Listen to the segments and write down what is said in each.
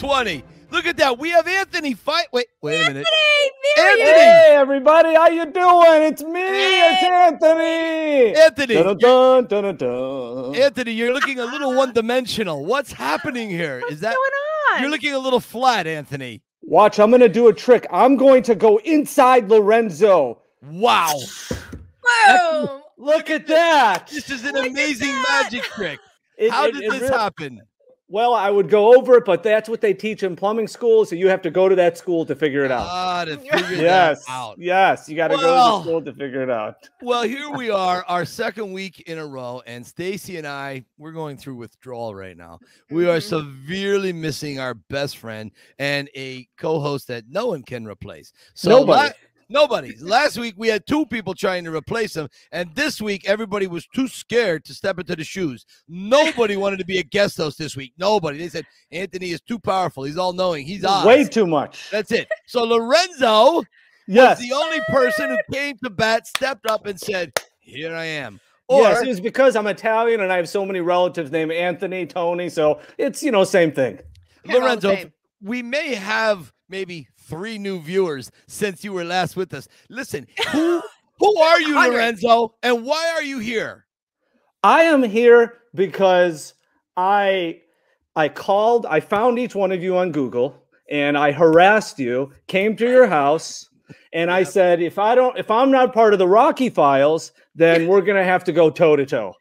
funny. Look at that. We have Anthony fight. Wait, wait a minute. Anthony, Anthony. Hey, everybody, how you doing? It's me. It's Anthony. Anthony, Dun, dun, dun, dun, dun. Anthony, you're looking a little one-dimensional. What's happening here? Is that what's going on? you're looking a little flat, Anthony? Watch, I'm going to do a trick. I'm going to go inside Lorenzo. Wow. Boom. Look at that. This is an Look amazing that. magic trick. It- How it- did it this really- happen? Well, I would go over it, but that's what they teach in plumbing school. So you have to go to that school to figure it out. Ah, to figure yes. out. Yes. You got to go to the school to figure it out. Well, here we are, our second week in a row, and Stacy and I, we're going through withdrawal right now. We are Mhm. severely missing our best friend and a co-host that no one can replace. So Nobody. La- nobody. Last week we had two people trying to replace him, and this week everybody was too scared to step into the shoes. Nobody wanted to be a guest host this week. Nobody. They said Anthony is too powerful. He's all knowing. He's on. Way too much. That's it. So Lorenzo Yes. was the only person who came to bat, stepped up, and said, "Here I am." Or yes, it was because I'm Italian and I have so many relatives named Anthony, Tony. So it's, you know, same thing. Yeah, Lorenzo, same. we may have maybe three new viewers since you were last with us. Listen, who who are you, Lorenzo, and why are you here? I am here because I I called, I found each one of you on Google and I harassed you, came to your house, and I said, if I don't, if I'm not part of the Rocky files, then we're gonna have to go toe to toe.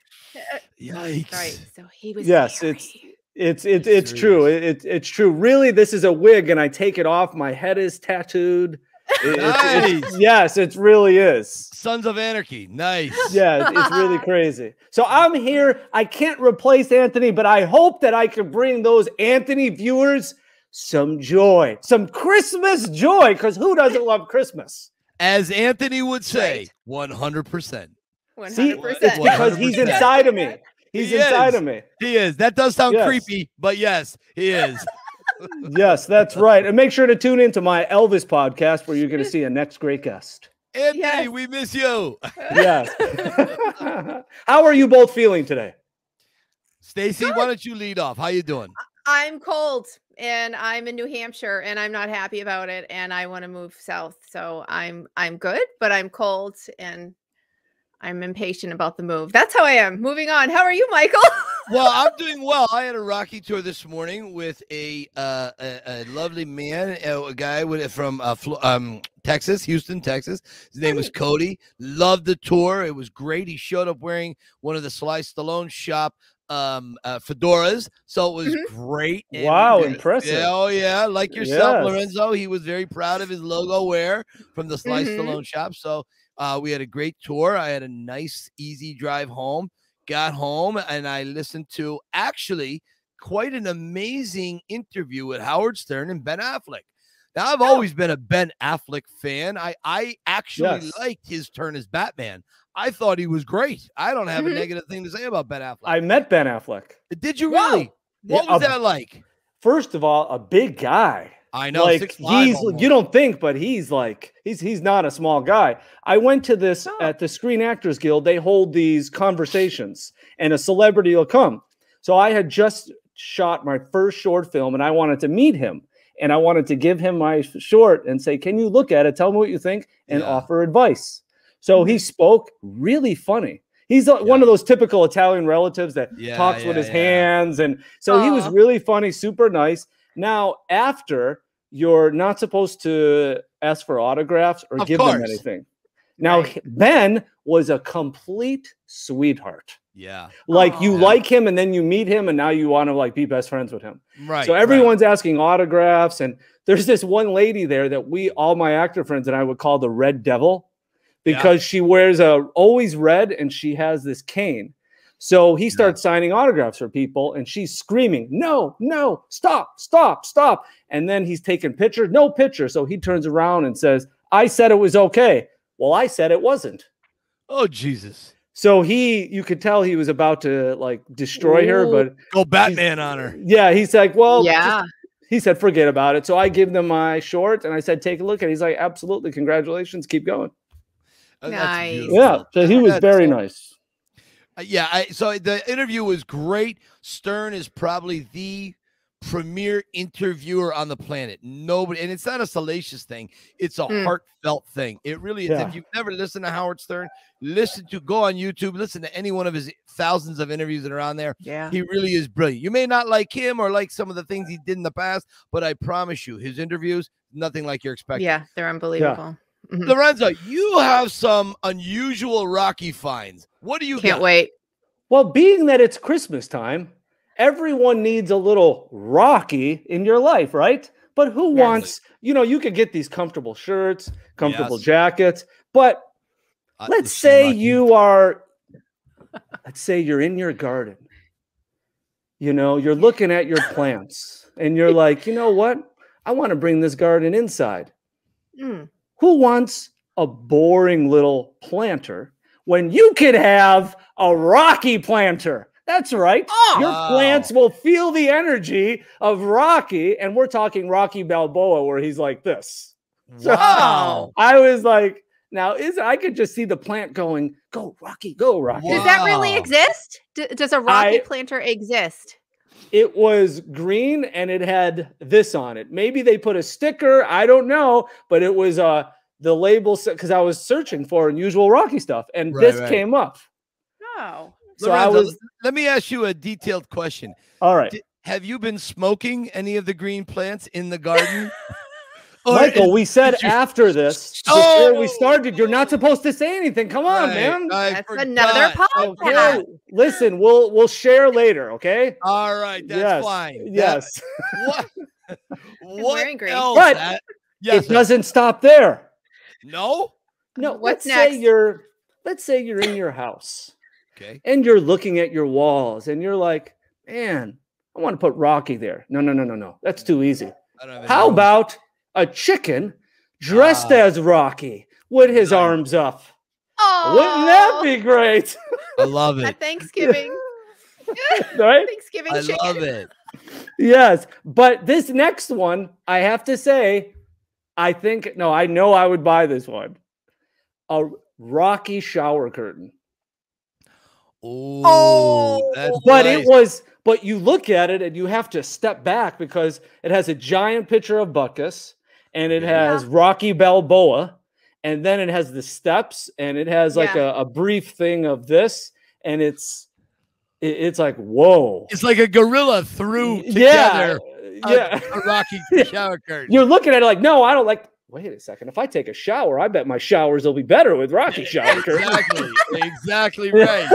Yikes! Right. So he was. Yes, very- it's it's it's it's true. It, it- it's true. Really, this is a wig, and I take it off. My head is tattooed. It- it's- it's- Nice. yes, it really is. Sons of Anarchy. Nice. Yeah, it's really crazy. So I'm here. I can't replace Anthony, but I hope that I can bring those Anthony viewers some joy, some Christmas joy, because who doesn't love Christmas? As Anthony would say, Right. one hundred percent. One See, it's because he's 100%. inside of me. He's He inside is. of me. He is. That does sound Yes. creepy, but yes, he is. Yes, that's right. And make sure to tune into my Elvis podcast where you're going to see a next great guest. Anthony, Yes. we miss you. Yes. How are you both feeling today? Stacy, why don't you lead off? How you doing? I'm cold and I'm in New Hampshire and I'm not happy about it and I want to move south. So I'm I'm good, but I'm cold and I'm impatient about the move. That's how I am. Moving on. How are you, Michael? well, I'm doing well. I had a rocky tour this morning with a uh, a, a lovely man, uh, a guy with from uh, Flo- um, Texas, Houston, Texas. His name was Cody. Loved the tour. It was great. He showed up wearing one of the Sly Stallone shop um uh, fedoras, so it was Mhm. great. and Wow, we- impressive. Yeah, oh yeah, like yourself, Yes. Lorenzo. He was very proud of his logo wear from the Sly Mhm. Stallone shop. So uh, we had a great tour. I had a nice, easy drive home got home and I listened to actually quite an amazing interview with Howard Stern and Ben Affleck. Now I've always been a Ben Affleck fan. I I actually Yes. liked his turn as Batman. I thought he was great. I don't have Mhm. a negative thing to say about Ben Affleck. I met Ben Affleck. Did you really? What Yeah, was a- that like? First of all, a big guy. I know like 6'5" he's almost. you don't think, but he's like he's he's not a small guy. I went to this Oh. at the Screen Actors Guild. They hold these conversations, and a celebrity will come. So I had just shot my first short film, and I wanted to meet him, and I wanted to give him my short and say, "Can you look at it? Tell me what you think, and Yeah. Mm-hmm. offer advice." So he spoke really funny. He's uh, one of those typical Italian relatives that Yeah, talks with his yeah. hands, and so he was really funny, super nice. Now, after you're not supposed to ask for autographs or Of give them anything. Now, Right. Ben was a complete sweetheart. Yeah. Like you Aw. like him and then you meet him and now you want to like be best friends with him. Right. so right. everyone's asking autographs and there's this one lady there that we all my actor friends and I would call the Red Devil Yeah. because she wears a always red and she has this cane. So he starts signing autographs for people and she's screaming, "No, no, stop, stop, stop." And then he's taking pictures, no picture. So he turns around and says, "I said it was okay." Well, I said it wasn't. Oh Jesus. So he, you could tell he was about to like destroy her, but Go Batman on her. yeah, he's like, well, just- yeah. he said, forget about it. So I give them my short and I said, take a look at it. He's like, absolutely, congratulations, keep going. Nice. Yeah, so he was That's very so- nice. Uh, yeah, I, so the interview was great. Stern is probably the premier interviewer on the planet. Nobody, and it's not a salacious thing; it's a Mm. heartfelt thing. It really is. Yeah. If you've never listened to Howard Stern, listen to go on YouTube, listen to any one of his thousands of interviews that are on there. Yeah. He really is brilliant. You may not like him or like some of the things he did in the past, but I promise you, his interviews nothing like you're expecting. Yeah, they're unbelievable. Mhm. Lorenzo, you have some unusual Rocky finds. What do you Can't got? wait. Well, being that it's Christmas time, everyone needs a little Rocky in your life, right? But who Yes. wants, you know, you could get these comfortable shirts, comfortable Yes. jackets, but Uh, let's say Rocky. you are let's say you're in your garden. You know, you're looking at your plants and you're like, "You know what? I want to bring this garden inside." Mm. Who wants a boring little planter when you could have a rocky planter? That's right. Oh. Your plants will feel the energy of Rocky, and we're talking Rocky Balboa, where he's like this. So- Wow. I was like, now is I could just see the plant going, go Rocky, go Rocky. Does that really exist? D- does a rocky I- planter exist? It was green and it had this on it. Maybe they put a sticker, I don't know, but it was uh the label because I was searching for unusual Rocky stuff, and Right, this right. came up. No. So I was let me ask you a detailed question. all right. Di- have you been smoking any of the green plants in the garden? Or Michael, we said you- after this Oh! before we started, you're not supposed to say anything. Come on, Right, man. I That's another podcast. Okay, listen, we'll we'll share later, okay? All right, that's yes. fine. That- Yes. what? what wearing else? But That- yes, it sir. doesn't stop there. no. No, What's let's say next? you're let's say you're in your house Okay. and you're looking at your walls and you're like, man, I want to put Rocky there. No, no, no, no, no. That's too easy. I don't have How any- about a chicken dressed Ah. as Rocky with his Nice. arms up? Oh, Wouldn't that be great? I love it. at Thanksgiving? right? Thanksgiving I chicken. love it. Yes. But this next one, I have to say, I think, no, I know I would buy this one. A Rocky shower curtain. Ooh, Oh, that's But nice. it was, but you look at it and you have to step back because it has a giant picture of Butkus and it Yeah. has Rocky Balboa and then it has the steps and it has like Yeah. a, a brief thing of this and it's it- it's like whoa It's like a gorilla threw yeah together a, yeah a rocky shower curtain. you're looking at it like no i don't like wait a second if i take a shower i bet my showers will be better with rocky shower curtain exactly, exactly right.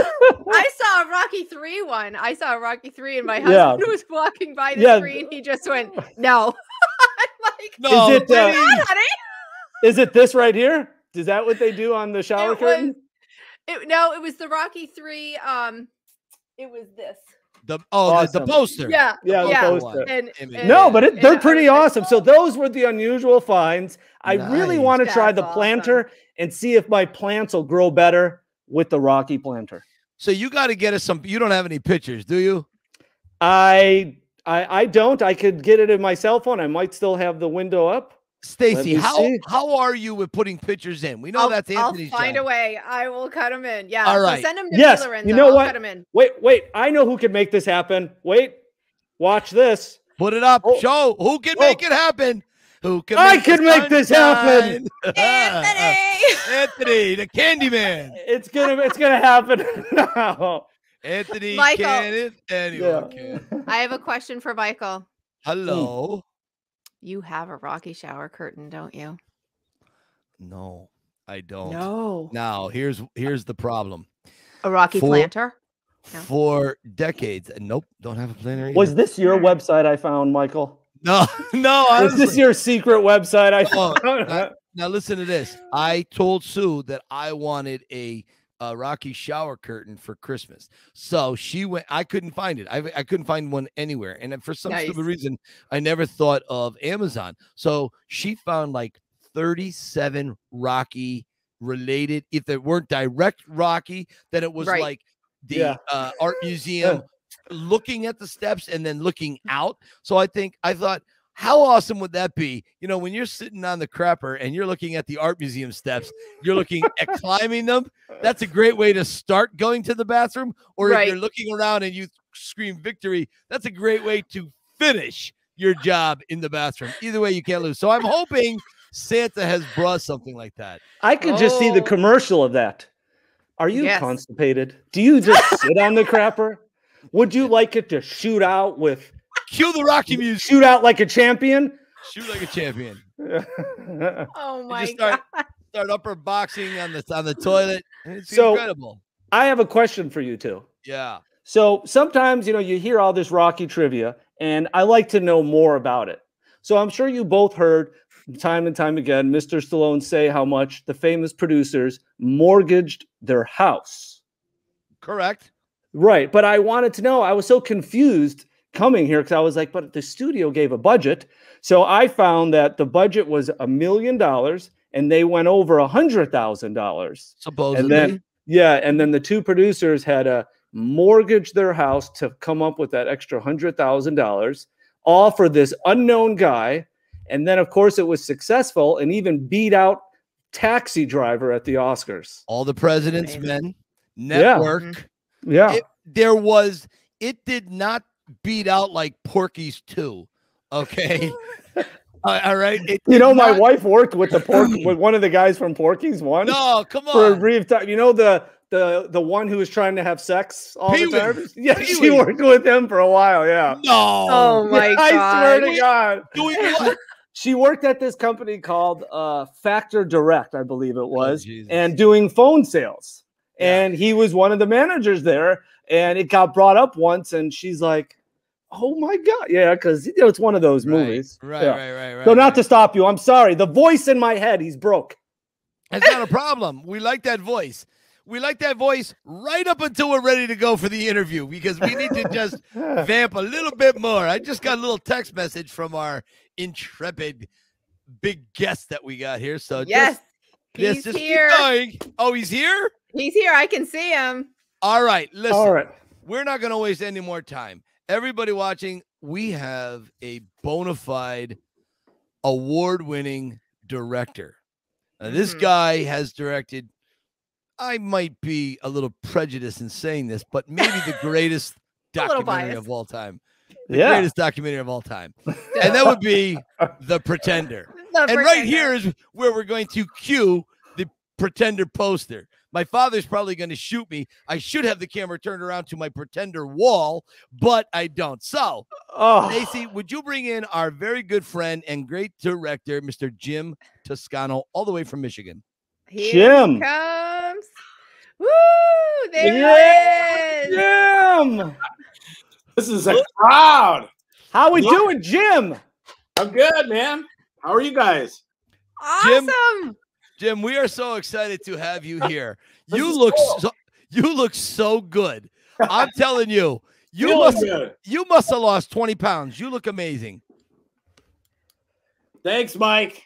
I saw a Rocky 3 one. I saw a Rocky 3 and my Yeah. husband was walking by the Yeah. screen. He just went, no. I'm like, No, it, uh, please. Honey." is it this right here is that what they do on the shower It curtain was, it, no, it was the Rocky 3. Um, It was this. the oh the, Awesome. the poster. Yeah. yeah, the Yeah. poster. And, and- No, but it, they're and pretty was awesome. So those were the unusual finds. I really want to try the awesome. planter and see if my plants will grow better with the Rocky planter. So you got to get us some. You don't have any pictures, do you? I I I don't. I could get it in my cell phone. I might still have the window up. Stacy, how see. how are you with putting pictures in? We know I'll, that's I'll Anthony's find job. a way. I will cut them in. Yeah. All so send them to Yes, me, you Lorenzo. know I'll what? cut them in. Wait, wait. I know who can make this happen. Wait. Watch this. Put it up. Oh. Show who can Oh. make it happen. Who can? I the can make this happen. Anthony! Anthony, the candy man. It's gonna it's gonna happen now. Anthony Michael. can it. Anyone can. I have a question for Michael. Mm. Hello. You have a rocky shower curtain, don't you? No, I don't. No. Now here's here's the problem. A rocky For- planter? No. For decades, nope, don't have a planner. Was this your website I found, Michael? no, no? Was this honestly. your secret website I Oh, found? I- Now listen to this. I told Sue that I wanted a, a Rocky shower curtain for Christmas. So she went. I couldn't find it. I, I couldn't find one anywhere. And for some Nice. stupid reason, I never thought of Amazon. So she found like 37 Rocky related. If they weren't direct Rocky, then it was Right. like the Yeah. uh, art museum looking at the steps and then looking out. So I think I thought, how awesome would that be? You know, when you're sitting on the crapper and you're looking at the art museum steps, you're looking at climbing them. That's a great way to start going to the bathroom. Or if you're looking around and you scream victory, that's a great way to finish your job in the bathroom. Either way, you can't lose. So I'm hoping Santa has brought something like that. I could just see the Oh. commercial of that. Are you Yes. constipated? Do you just sit on the crapper? Would you like it to shoot out with Cue the Rocky music. shoot out like a champion? Shoot like a champion. Oh my start, god. start upper boxing on the on the toilet. It's So- incredible. I have a question for you too. Yeah. So sometimes, you know, you hear all this Rocky trivia, and I like to know more about it. So I'm sure you both heard time and time again Mr. Stallone say how much the famous producers mortgaged their house. Correct. Right. But I wanted to know, I was so confused coming here because I was like, but the studio gave a budget. So I found that the budget was a million dollars and they went over a hundred thousand dollars. Supposedly. And then, yeah, and then the two producers had a mortgage their house to come up with that extra hundred thousand dollars, all for this unknown guy. And then, of course, it was successful and even beat out Taxi Driver at the Oscars. all the president's Amazing. men Yeah. network. Mm-hmm. Yeah. It- there was it did not beat out like Porky's 2. Okay. Uh, all right. It You did know, my wife worked with the pork with one of the guys from Porky's one No, come on. for a on. brief time. You know the the the one who was trying to have sex all Pee-wee. the time. Yeah, she Pee-wee. worked with him for a while. Yeah. No. Oh my I swear god. to God. Doing what? She worked at this company called uh, Factor Direct, I believe it was, Oh, and doing phone sales. Yeah. And he was one of the managers there. And it got brought up once, and she's like, "Oh my god, yeah," because you know it's one of those Right, movies. Right, Yeah. right, right, right. So not right. to stop you, I'm sorry. The voice in my head, he's broke. That's not a problem. We like that voice. We like that voice right up until we're ready to go for the interview because we need to just vamp a little bit more. I just got a little text message from our intrepid big guest that we got here. So Yes. just, yes, He's just keep here. going. Oh, he's here? He's here. I can see him. All right. Listen, All right. we're not going to waste any more time. Everybody watching, we have a bona fide award winning director. Now, this Mhm. guy has directed, I might be a little prejudiced in saying this, but maybe the greatest documentary of all time. The Yeah. greatest documentary of all time. And that would be The Pretender. The And right here is where we're going to cue the Pretender poster. My father's probably going to shoot me. I should have the camera turned around to my Pretender wall, but I don't. So, Oh, Stacy, would you bring in our very good friend and great director, Mr. Jim Toscano, all the way from Michigan? Here Jim. he comes. Woo! There Yeah, he is. Jim. This is a crowd. How are we Yeah. doing, Jim? I'm good, man. How are you guys? Awesome. Jim, we are so excited to have you here. You look cool. so you look so good. I'm telling you, you Feeling must good. you must have lost 20 pounds. You look amazing. Thanks, Mike.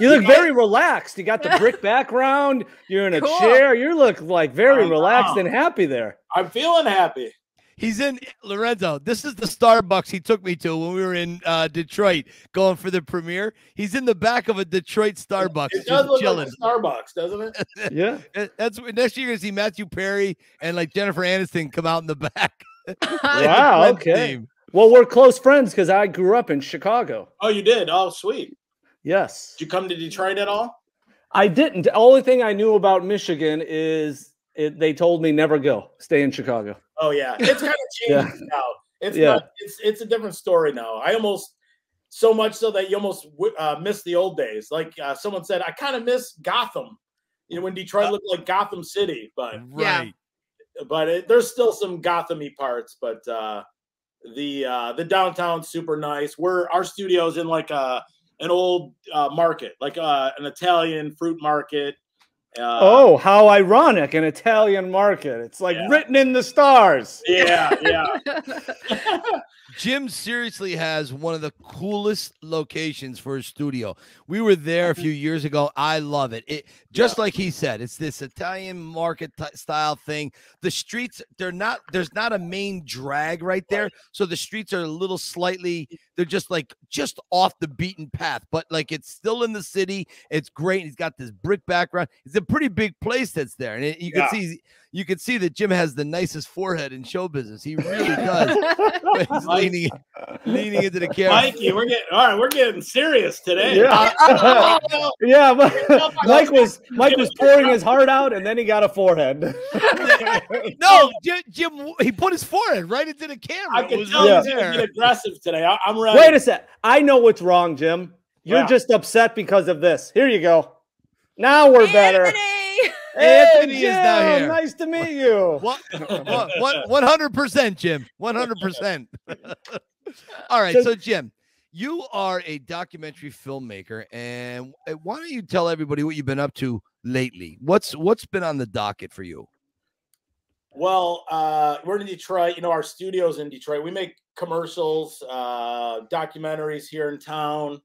You look very relaxed. You got the brick background. You're in a Cool. chair. You look like very I relaxed know. and happy there. I'm feeling happy. He's in Lorenzo. This is the Starbucks he took me to when we were in uh, Detroit going for the premiere. He's in the back of a Detroit Starbucks, It does look chilling. like a Starbucks, doesn't it? Yeah. That's next year. You're gonna see Matthew Perry and like Jennifer Aniston come out in the back. Wow, okay. team. Well, we're close friends because I grew up in Chicago. Oh, you did? Oh, sweet. Yes. Did you come to Detroit at all? I didn't. The only thing I knew about Michigan is it, they told me never go. Stay in Chicago. Oh, yeah. It's kind of Yeah. changed now. It's Yeah. not. It's it's a different story now. I almost so much so that you almost w- uh, miss the old days. Like uh, someone said, I kind of miss Gotham. You know, when Detroit looked like Gotham City, but Yeah. Right. but it, there's still some Gothamy parts. But uh, the uh, the downtown super nice. We're our studio's in like a an old uh, market, like uh, an Italian fruit market. Uh, oh, how ironic! An Italian market. It's like Yeah. written in the stars. yeah, yeah. Jim seriously has one of the coolest locations for his studio. We were there a few years ago. I love it. It just like he said, it's this Italian market t- style thing. The streets, they're not. There's not a main drag right there, so the streets are a little slightly. They're just like just off the beaten path, but like it's still in the city. It's great. He's got this brick background. It's a pretty big place that's there, and it, you can see you can see that Jim has the nicest forehead in show business. He really does. He's Mike- leaning, leaning into the camera. Mikey, we're getting all right. We're getting serious today. Yeah. yeah, but Mike was Mike was pouring his heart out, and then he got a forehead. No, Jim, Jim, he put his forehead right into the camera. I can was tell right he's gonna aggressive today. I, I'm ready. Wait a sec. I know what's wrong, Jim. You're Yeah. just upset because of this. Here you go. Now we're better. Anthony! Anthony is now Jim, here. Nice to meet you. What? What? What? One hundred percent, Jim. One hundred percent. All right, So- so Jim, you are a documentary filmmaker, and why don't you tell everybody what you've been up to lately? What's What's been on the docket for you? Well, uh, we're in Detroit. You know, our studio's in Detroit. We make commercials, uh, documentaries here in town,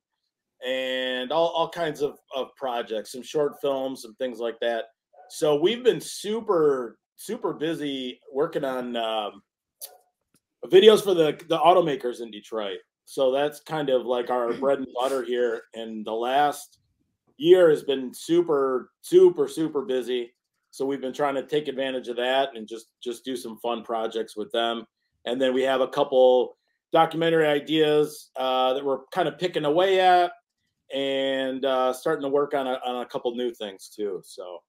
and all, all kinds of, of projects, some short films, some things like that. So we've been super, super busy working on um, videos for the, the automakers in Detroit. So that's kind of like our bread and butter here. And the last year has been super, super, super busy so we've been trying to take advantage of that and just just do some fun projects with them and then we have a couple documentary ideas uh, that we're kind of picking away at and uh, starting to work on a, on a couple new things too so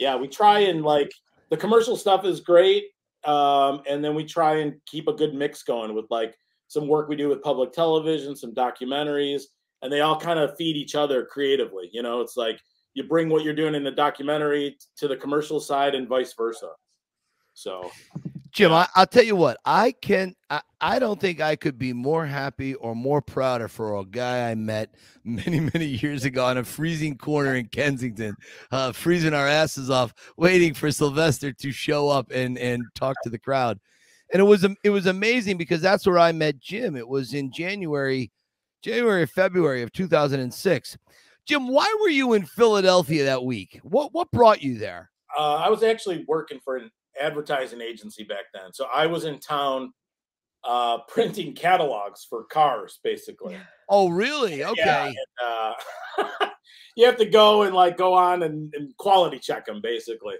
yeah we try and like the commercial stuff is great um, and then we try and keep a good mix going with like some work we do with public television some documentaries and they all kind of feed each other creatively you know it's like you bring what you're doing in the documentary to the commercial side and vice versa. So Jim, I, I'll tell you what, I can I, I don't think I could be more happy or more prouder for a guy I met many, many years ago on a freezing corner in Kensington, uh, freezing our asses off, waiting for Sylvester to show up and and talk to the crowd. And it was it was amazing because that's where I met Jim. It was in January, January, February of 2006. Jim, why were you in Philadelphia that week? What what brought you there? uh, I was actually working for an advertising agency back then. So I was in town uh, printing catalogs for cars, basically. Oh, really? Okay. Yeah, and, uh, you have to go and like go on and, and quality check them, basically.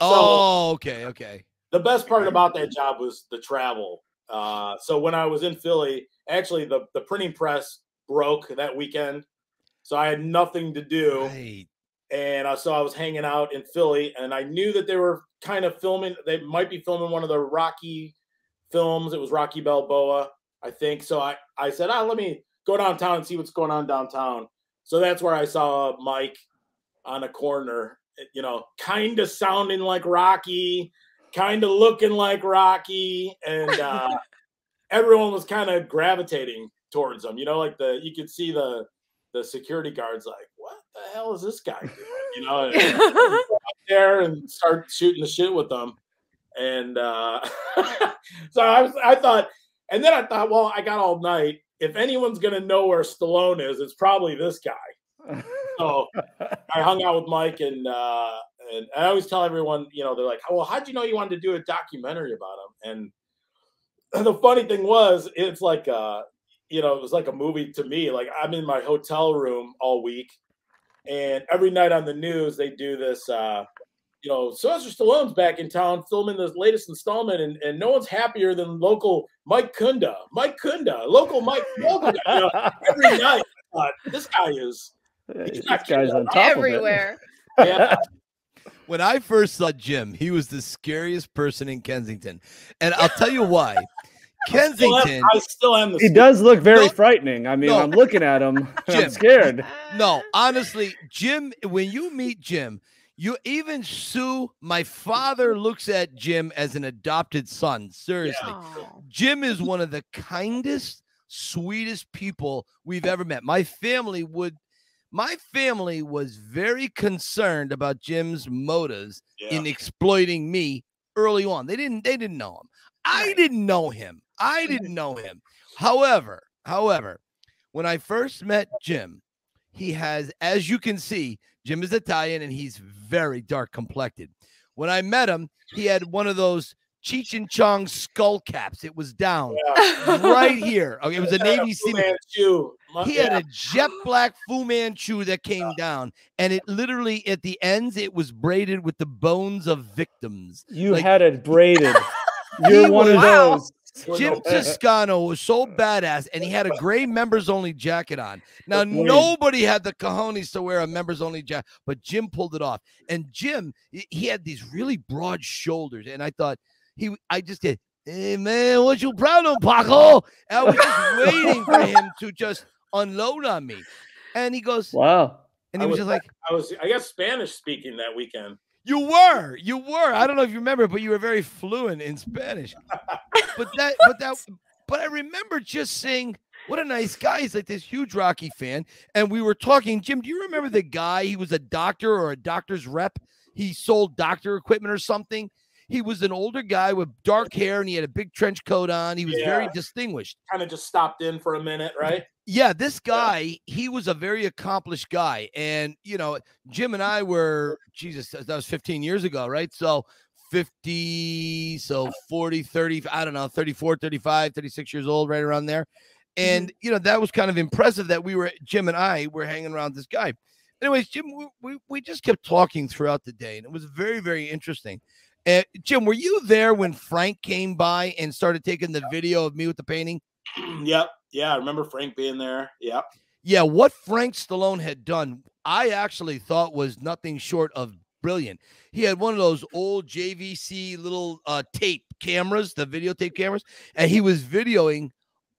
oh, okay, okay. the best part about that job was the travel. Uh, so when I was in Philly, actually the, the printing press broke that weekend. So I had nothing to do. Right. And I saw I was hanging out in Philly and I knew that they were kind of filming, they might be filming one of the Rocky films. It was Rocky Balboa, I think. So I, I said, ah, let me go downtown and see what's going on downtown. So that's where I saw Mike on a corner, eh, you know, kind of sounding like Rocky, kind of looking like Rocky, and uh, everyone was kind of gravitating towards him. You know, like the you could see the the security guards like, what the hell is this guy doing? You know, and out there and start shooting the shit with them, and uh, so I was I thought, and then I thought, well, I got all night. If anyone's gonna know where Stallone is, it's probably this guy. So I hung out with Mike and uh and I always tell everyone, you know, they're like, "Well, how'd you know you wanted to do a documentary about him?" And the funny thing was, it's like uh, you know, it was like a movie to me. Like I'm in my hotel room all week, and every night on the news they do this uh you know, Sylvester Stallone's back in town filming the latest installment, and, and no one's happier than local Mike Kunda. Mike Kunda, local Mike. Local, guy, you know, every night, I thought, this guy is this not guy's on top Everywhere. yeah, When I first saw Jim, he was the scariest person in Kensington. And I'll tell you why. Still Kensington, I still am the of it. He does look very No. frightening. I mean, No. I'm looking at him. Jim. I'm scared. no, honestly, Jim, when you meet Jim, you even Sue, my father looks at Jim as an adopted son. Seriously. Oh. Jim is one of the kindest, sweetest people we've ever met. My family would my family was very concerned about Jim's motives Yeah. in exploiting me early on. They didn't they didn't know him. I didn't know him. I mm-hmm. didn't know him. However, however, when I first met Jim, he has, as you can see, Jim is Italian and he's very dark complected. When I met him, he had one of those Cheech and Chong skull caps. It was down Yeah. right here. Okay, it was a Navy SEAL. He had a jet black Fu Manchu that came down, and it literally at the ends it was braided with the bones of victims. You Like- had it braided. You're He one of Wow. those. Jim Toscano was so badass, and he had a gray members only jacket on. Now nobody had the cojones to wear a members only jacket, but Jim pulled it off. And Jim, he- he had these really broad shoulders, and I thought he, I just did. Hey man, what you proud of, Paco? And I was just waiting for him to just unload on me, and he goes, Wow. and he was was just like, I was, I guess, Spanish speaking that weekend. You were, you were. I don't know if you remember, but you were very fluent in Spanish. But that, but that, but I remember just saying, "What a nice guy!" He's like this huge Rocky fan, and we were talking. Jim, do you remember the guy? He was a doctor or a doctor's rep. He sold doctor equipment or something. He was an older guy with dark hair, and he had a big trench coat on. He was very distinguished. Kind of just stopped in for a minute, right? Yeah, this guy, he was a very accomplished guy. And, you know, Jim and I were, Jesus, that was 15 years ago, right? So 50, so 40, 30, I don't know, 34, 35, 36 years old, right around there. Mm-hmm. And, you know, that was kind of impressive that we were, Jim and I were hanging around this guy. Anyways, Jim, we, we, we just kept talking throughout the day, and it was very, very interesting. Uh, Jim, were you there when Frank came by and started taking the video of me with the painting? yep. Yeah, I remember Frank being there. Yep. Yeah, what Frank Stallone had done, I actually thought was nothing short of brilliant. He had one of those old JVC little uh, tape cameras, the videotape cameras, and he was videoing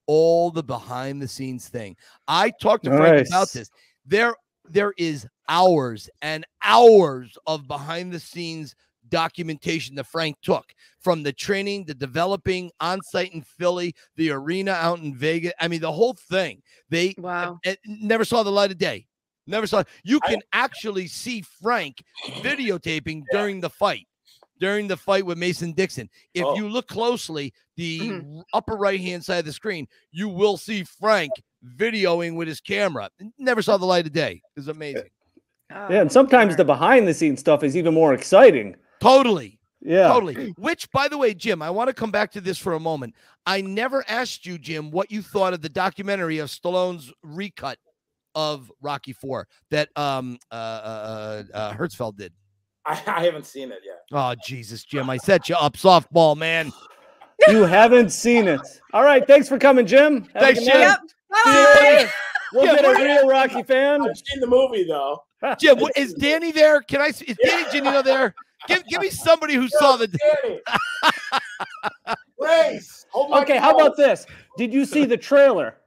all the behind the scenes thing. I talked to Frank about this. There, there is hours and hours of behind the scenes documentation that Frank took from the training, the developing on site in Philly, the arena out in Vegas. I mean, the whole thing. They Wow. it never saw the light of day. Never saw. You I- can actually see Frank videotaping Yeah. during the fight, during the fight with Mason Dixon. If Oh. you look closely, the Mhm. upper right hand side of the screen, you will see Frank videoing with his camera. Never saw the light of day. It's amazing. Oh, Yeah, and sometimes the behind the scenes stuff is even more exciting. Totally. Yeah. Totally. Which, by the way, Jim, I want to come back to this for a moment. I never asked you, Jim, what you thought of the documentary of Stallone's recut of Rocky Four that um uh, uh, uh Herzfeld did. I, I haven't seen it yet. Oh Jesus, Jim, I set you up softball, man. You haven't seen it. All right. Thanks for coming, Jim. Have Thanks, good Jim. Yep. See you Bye. We'll Yeah, get a real Rocky fan. I've seen the movie though. Jim, what, is Danny there? Can I? s- Is Danny Janino there? Give give me somebody who saw the. Danny. Grace, hold my Okay, how about this? Did you see the trailer?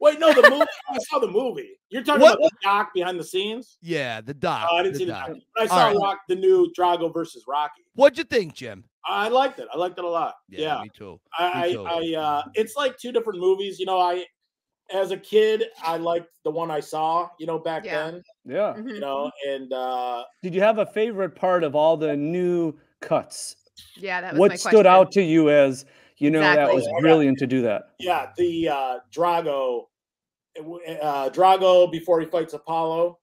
Wait, no, the movie. I saw the movie. You're talking What? about the doc behind the scenes. Yeah, the doc. Oh, I didn't the see the doc. doc. I saw right. Rock, the new Drago versus Rocky. What'd you think, Jim? I liked it. I liked it a lot. Yeah, me too. I, too. I, I, uh, it's like two different movies. You know, I, as a kid, I liked the one I saw. You know, back Yeah. then. Yeah. Mhm. You know, and uh, Did you have a favorite part of all the new cuts? Yeah, that was What my stood out to you as you know that was Yeah. brilliant to do that? yeah, the uh, Drago, uh, Drago before he fights Apollo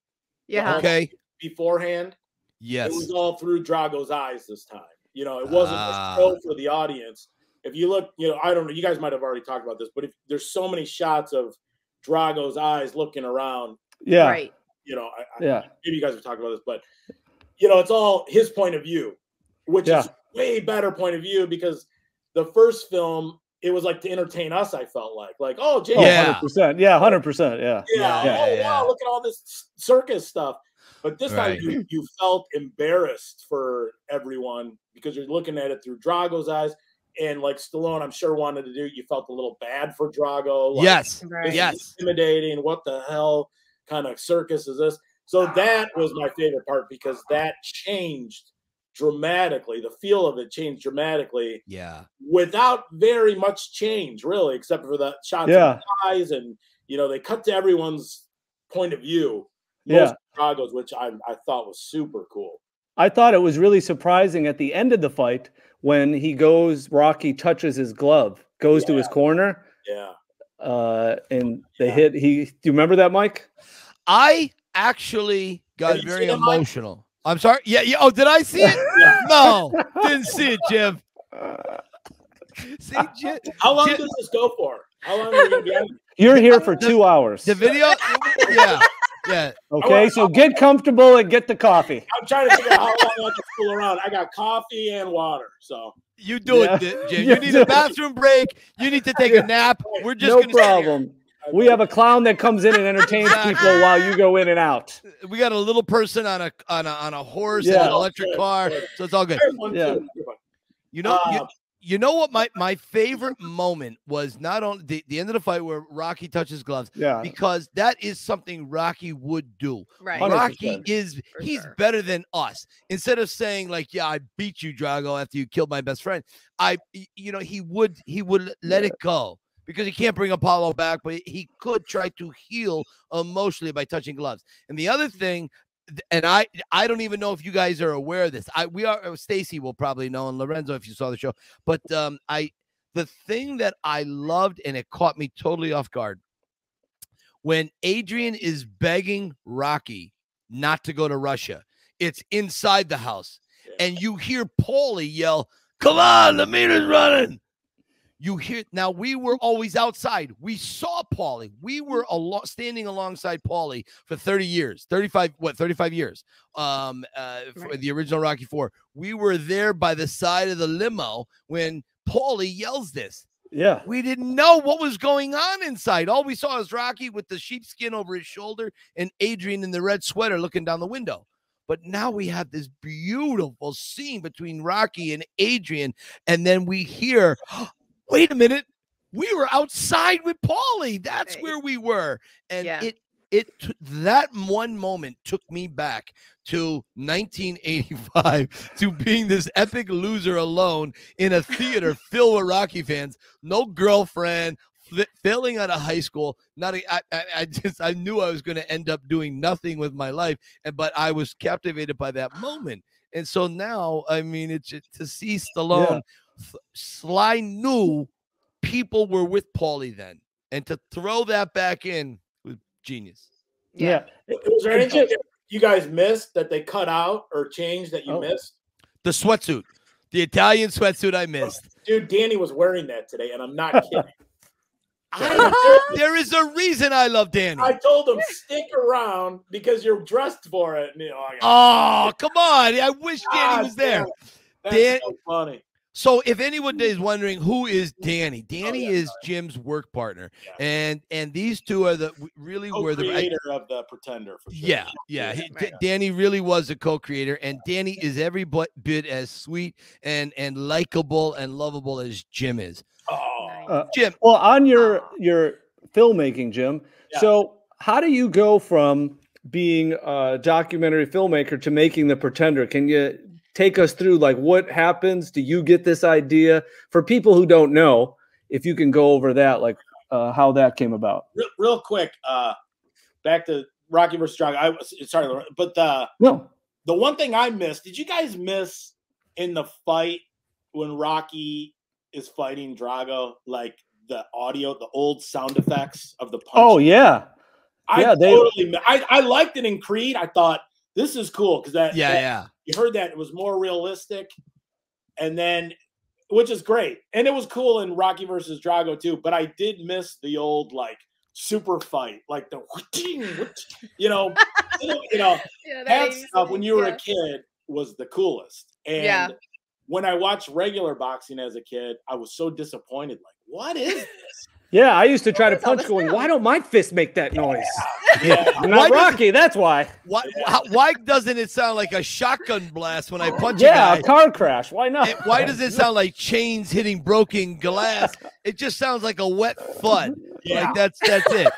Yeah. Okay. beforehand. Yes. It was all through Drago's eyes this time. You know, it wasn't Ah. a show for the audience. If you look, you know, I don't know, you guys might have already talked about this, but if there's so many shots of Drago's eyes looking around, Yeah. Right. you know, I, I, Yeah. maybe you guys have talked about this, but you know, it's all his point of view, which Yeah. is way better point of view because the first film it was like to entertain us. I felt like, like, oh, James, Oh, Yeah. 100%. Yeah, 100%. Yeah. yeah, Yeah, oh yeah, yeah. wow, look at all this circus stuff. But this Right. time you, you felt embarrassed for everyone because you're looking at it through Drago's eyes. And like Stallone, I'm sure wanted to do, you felt a little bad for Drago. Like, yes. Right. Yes. intimidating. What the hell kind of circus is this? So that was my favorite part because that changed dramatically. The feel of it changed dramatically Yeah. without very much change, really, except for the shots Yeah. of the eyes and you know they cut to everyone's point of view. Yeah. Drago's, which I I thought was super cool. I thought it was really surprising at the end of the fight when he goes, Rocky touches his glove, goes to his corner. Yeah, uh, and they hit. He. Do you remember that, Mike? I actually got very seen Mike? emotional. I'm sorry. Yeah, yeah. Oh, did I see it? Yeah. No, didn't see it, Jim. See, Jim, How long Jim- does this go for? How long are we gonna be? You're here for two hours. the video. Yeah, yeah. Okay, so get comfortable and get the coffee. I'm trying to figure out how long I can fool around. I got coffee and water, so You do Yeah. it, Jim. You You need a bathroom break. You need to take a nap. We're just no gonna sit here. problem. We have a clown that comes in and entertains people while you go in and out. We got a little person on a on a on a horse and an electric car, so it's all good. Yeah. too. Here's one. You know, you, Um, you know what my my favorite moment was not only the, the end of the fight where Rocky touches gloves Yeah. because that is something Rocky would do. Right. 100%. Rocky is For he's sure. better than us. Instead of saying like, "Yeah, I beat you, Drago, after you killed my best friend," I, y- you know, he would he would let it go because he can't bring Apollo back, but he could try to heal emotionally by touching gloves. And the other thing, th- and I I don't even know if you guys are aware of this. I we are uh, Stacy will probably know, and Lorenzo if you saw the show. But um, I the thing that I loved and it caught me totally off guard when Adrian is begging Rocky not to go to Russia. It's inside the house, and you hear Paulie yell, "Come on, the meter's running." You hear now. We were always outside. We saw Paulie. We were alo- standing alongside Paulie for 30 years, 35, what, 35 years. Um, uh, for Right. the original Rocky Four. We were there by the side of the limo when Paulie yells this. Yeah. We didn't know what was going on inside. All we saw was Rocky with the sheepskin over his shoulder and Adrian in the red sweater looking down the window. But now we have this beautiful scene between Rocky and Adrian. And then we hear, wait a minute, we were outside with Paulie. That's where we were. And Yeah. it, it, that one moment took me back to 1985 to being this epic loser alone in a theater filled with Rocky fans, no girlfriend, failing out of high school. Not a, I, I, I just I knew I was going to end up doing nothing with my life, and but I was captivated by that moment. And so now, I mean, it's just to see Stallone, f- Sly knew people were with Paulie then, and to throw that back in was genius. Yeah. Was there anything you guys missed that they cut out or changed that you Oh. missed? The sweatsuit, the Italian sweatsuit, I missed. Dude, Danny was wearing that today, and I'm not kidding. I, there is a reason I love Danny. I told him stick around because you're dressed for it. And, you know, Oh, come on. I wish Danny Ah, was there. damn. That's Dan- so funny. So if anyone is wondering who is Danny, Danny yeah, is Jim's work partner. Yeah. And and these two are the really were the Co-creator of the Pretender for sure. yeah, yeah. he- D- Danny really was a co-creator, and Danny is every bu- bit as sweet and and likable and lovable as Jim is. Oh, Uh, Jim, Well, on your your filmmaking, Jim. Yeah. So, how do you go from being a documentary filmmaker to making The Pretender? Can you take us through like what happens? Do you get this idea for people who don't know? If you can go over that, like uh, how that came about. real, real quick. Uh, back to Rocky versus Drago. I was sorry, but the No. the one thing I missed. Did you guys miss in the fight when Rocky is fighting Drago? Like the audio, the old sound effects of the punch. Oh yeah. I yeah, they- totally. mi- I I liked it in Creed. I thought this is cool because that yeah, that- yeah. You heard that it was more realistic and then which is great and it was cool in rocky versus drago too but i did miss the old like super fight like the you know you know Yeah, that 80s stuff when you were yeah. a kid was the coolest and Yeah. when i watched regular boxing as a kid i was so disappointed like what is this Yeah, I used to try to punch going, sound. why don't my fists make that noise? yeah I'm Why not does- Rocky, that's why. Why how- why doesn't it sound like a shotgun blast when I punch Yeah, a a car crash. Why not? And why does it sound like chains hitting broken glass? It just sounds like a wet thud. yeah Like that's that's it.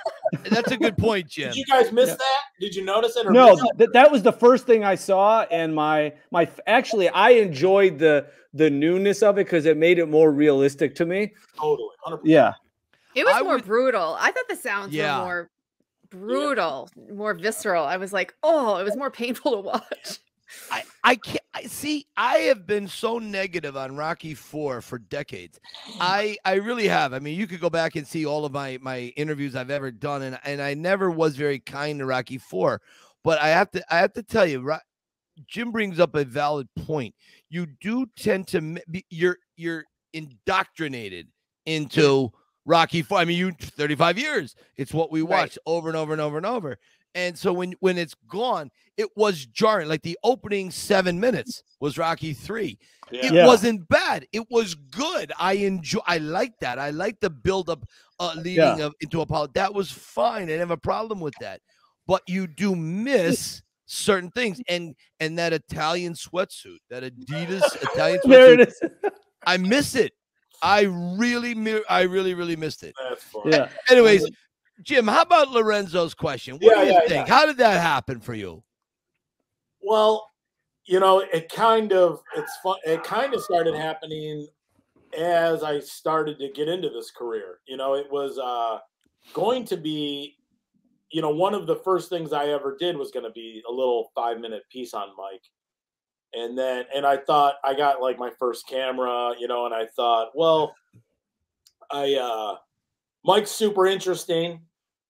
That's a good point, Jim. did you guys miss Yeah. that did you notice it or no miss th- that was the first thing i saw and my my actually i enjoyed the the newness of it because it made it more realistic to me totally 100%. yeah It was I more would- brutal. I thought the sounds Yeah. were more brutal, more visceral. I was like, oh, it was more painful to watch. I, I can't I see I have been so negative on Rocky 4 for decades. I I really have. I mean, you could go back and see all of my my interviews I've ever done and and I never was very kind to Rocky 4. But I have to I have to tell you Jim brings up a valid point. You do tend to be, you're you're indoctrinated into Rocky 4. I mean, you 35 years. It's what we watch right. over and over and over and over. And so when when it's gone, it was jarring. Like the opening seven minutes was Rocky three. Yeah. It yeah. wasn't bad. It was good. I enjoy. I like that. I like the build up, uh, leading yeah. into Apollo. That was fine. I didn't have a problem with that. But you do miss certain things, and and that Italian sweatsuit, that Adidas Italian sweatsuit. there it is. I miss it. I really, I really, really missed it. Yeah. Anyways, Jim, how about Lorenzo's question? What yeah, do you yeah, think? Yeah. How did that happen for you? Well, you know, it kind of it's fun. It kind of started happening as I started to get into this career. You know, it was uh, going to be, you know, one of the first things I ever did was going to be a little five minute piece on Mike. And then, and I thought I got like my first camera, you know, and I thought, well, I, uh, Mike's super interesting.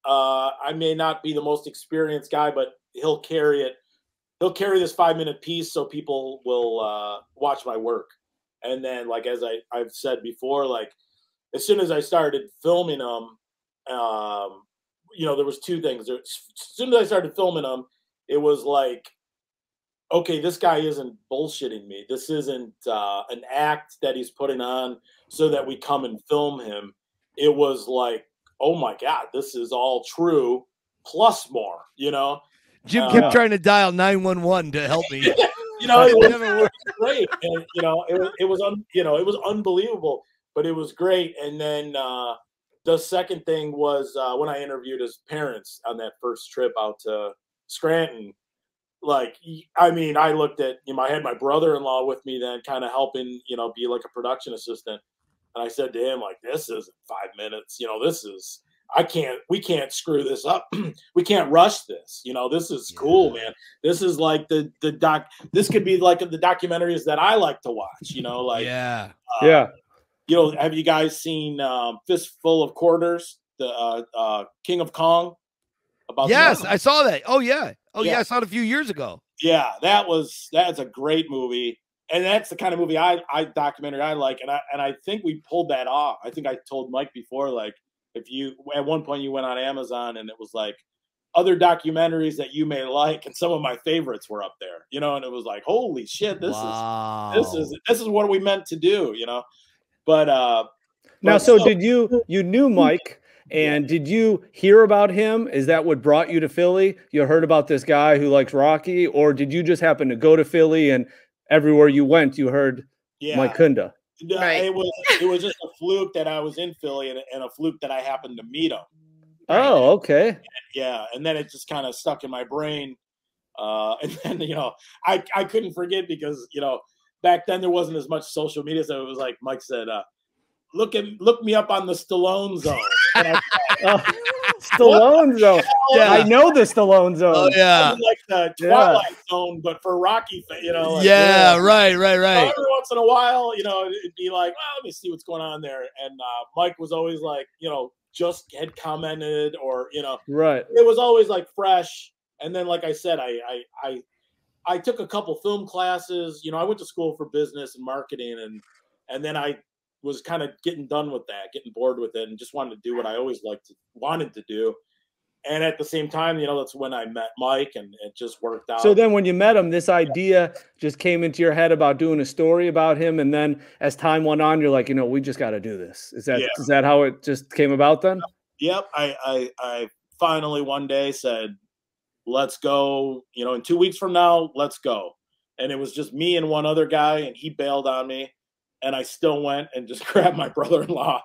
Uh, I may not be the most experienced guy, but he'll carry it. He'll carry this five minute piece so people will uh, watch my work. And then, like as I, I've said before, like as soon as I started filming them, um, you know, there was two things. As soon as I started filming them, it was like, okay, this guy isn't bullshitting me. This isn't uh, an act that he's putting on so that we come and film him it was like, oh my God, this is all true, plus more, you know? Jim uh, kept trying to dial 911 to help me. you know, it was great. And, you know, it was, it was, un, you know, it was unbelievable, but it was great. And then, uh, the second thing was uh, when I interviewed his parents on that first trip out to Scranton. Like, I mean, I looked at, you know, I had my brother in law with me then, kind of helping, you know, be like a production assistant. And I said to him, like, this isn't five minutes. You know, this is, I can't, we can't screw this up. we can't rush this. You know, this is cool, man. This is like the, the doc, this could be like the documentaries that I like to watch, you know, like, yeah. Uh, yeah. You know, have you guys seen um, Fistful of Quarters, the uh, uh, King of Kong? About yes, I saw that. Oh, yeah. Oh, yeah. yeah. I saw it a few years ago. Yeah, that was, that's a great movie and that's the kind of movie I I documentary I like, and I and I think we pulled that off. I think I told Mike before, like if you at one point you went on Amazon and it was like other documentaries that you may like, and some of my favorites were up there, you know, and it was like, holy shit, this wow. is this is this is what we meant to do, you know. But uh now, so, so did you you knew Mike? And did you hear about him? Is that what brought you to Philly? You heard about this guy who likes Rocky, or did you just happen to go to Philly and everywhere you went, you heard yeah. Mike Kunda. No, right. it was it was just a fluke that I was in Philly and, and a fluke that I happened to meet him. Oh, okay. And, yeah, and then it just kind of stuck in my brain. Uh, and then you know, I I couldn't forget because you know back then there wasn't as much social media, so it was like Mike said, uh, "Look at look me up on the Stallone Zone." Oh. Stallone Zone. Yeah, I know the Stallone Zone. Oh yeah, like the Twilight yeah. Zone, but for Rocky, you know. Like, yeah, yeah, right, right, right. every once in a while, you know, it'd be like, well, let me see what's going on there. And uh, Mike was always like, you know, just had commented, or you know, right. It was always like fresh. And then, like I said, I, I, I, I took a couple film classes. You know, I went to school for business and marketing, and and then I was kind of getting done with that, getting bored with it, and just wanted to do what I always liked to wanted to do. And at the same time, you know, that's when I met Mike, and it just worked out. So then, when you met him, this idea just came into your head about doing a story about him, and then as time went on, you're like, you know, we just got to do this. Is that yeah. is that how it just came about then? Yep. I, I I finally one day said, "Let's go." You know, in two weeks from now, let's go. And it was just me and one other guy, and he bailed on me and I still went and just grabbed my brother-in-law.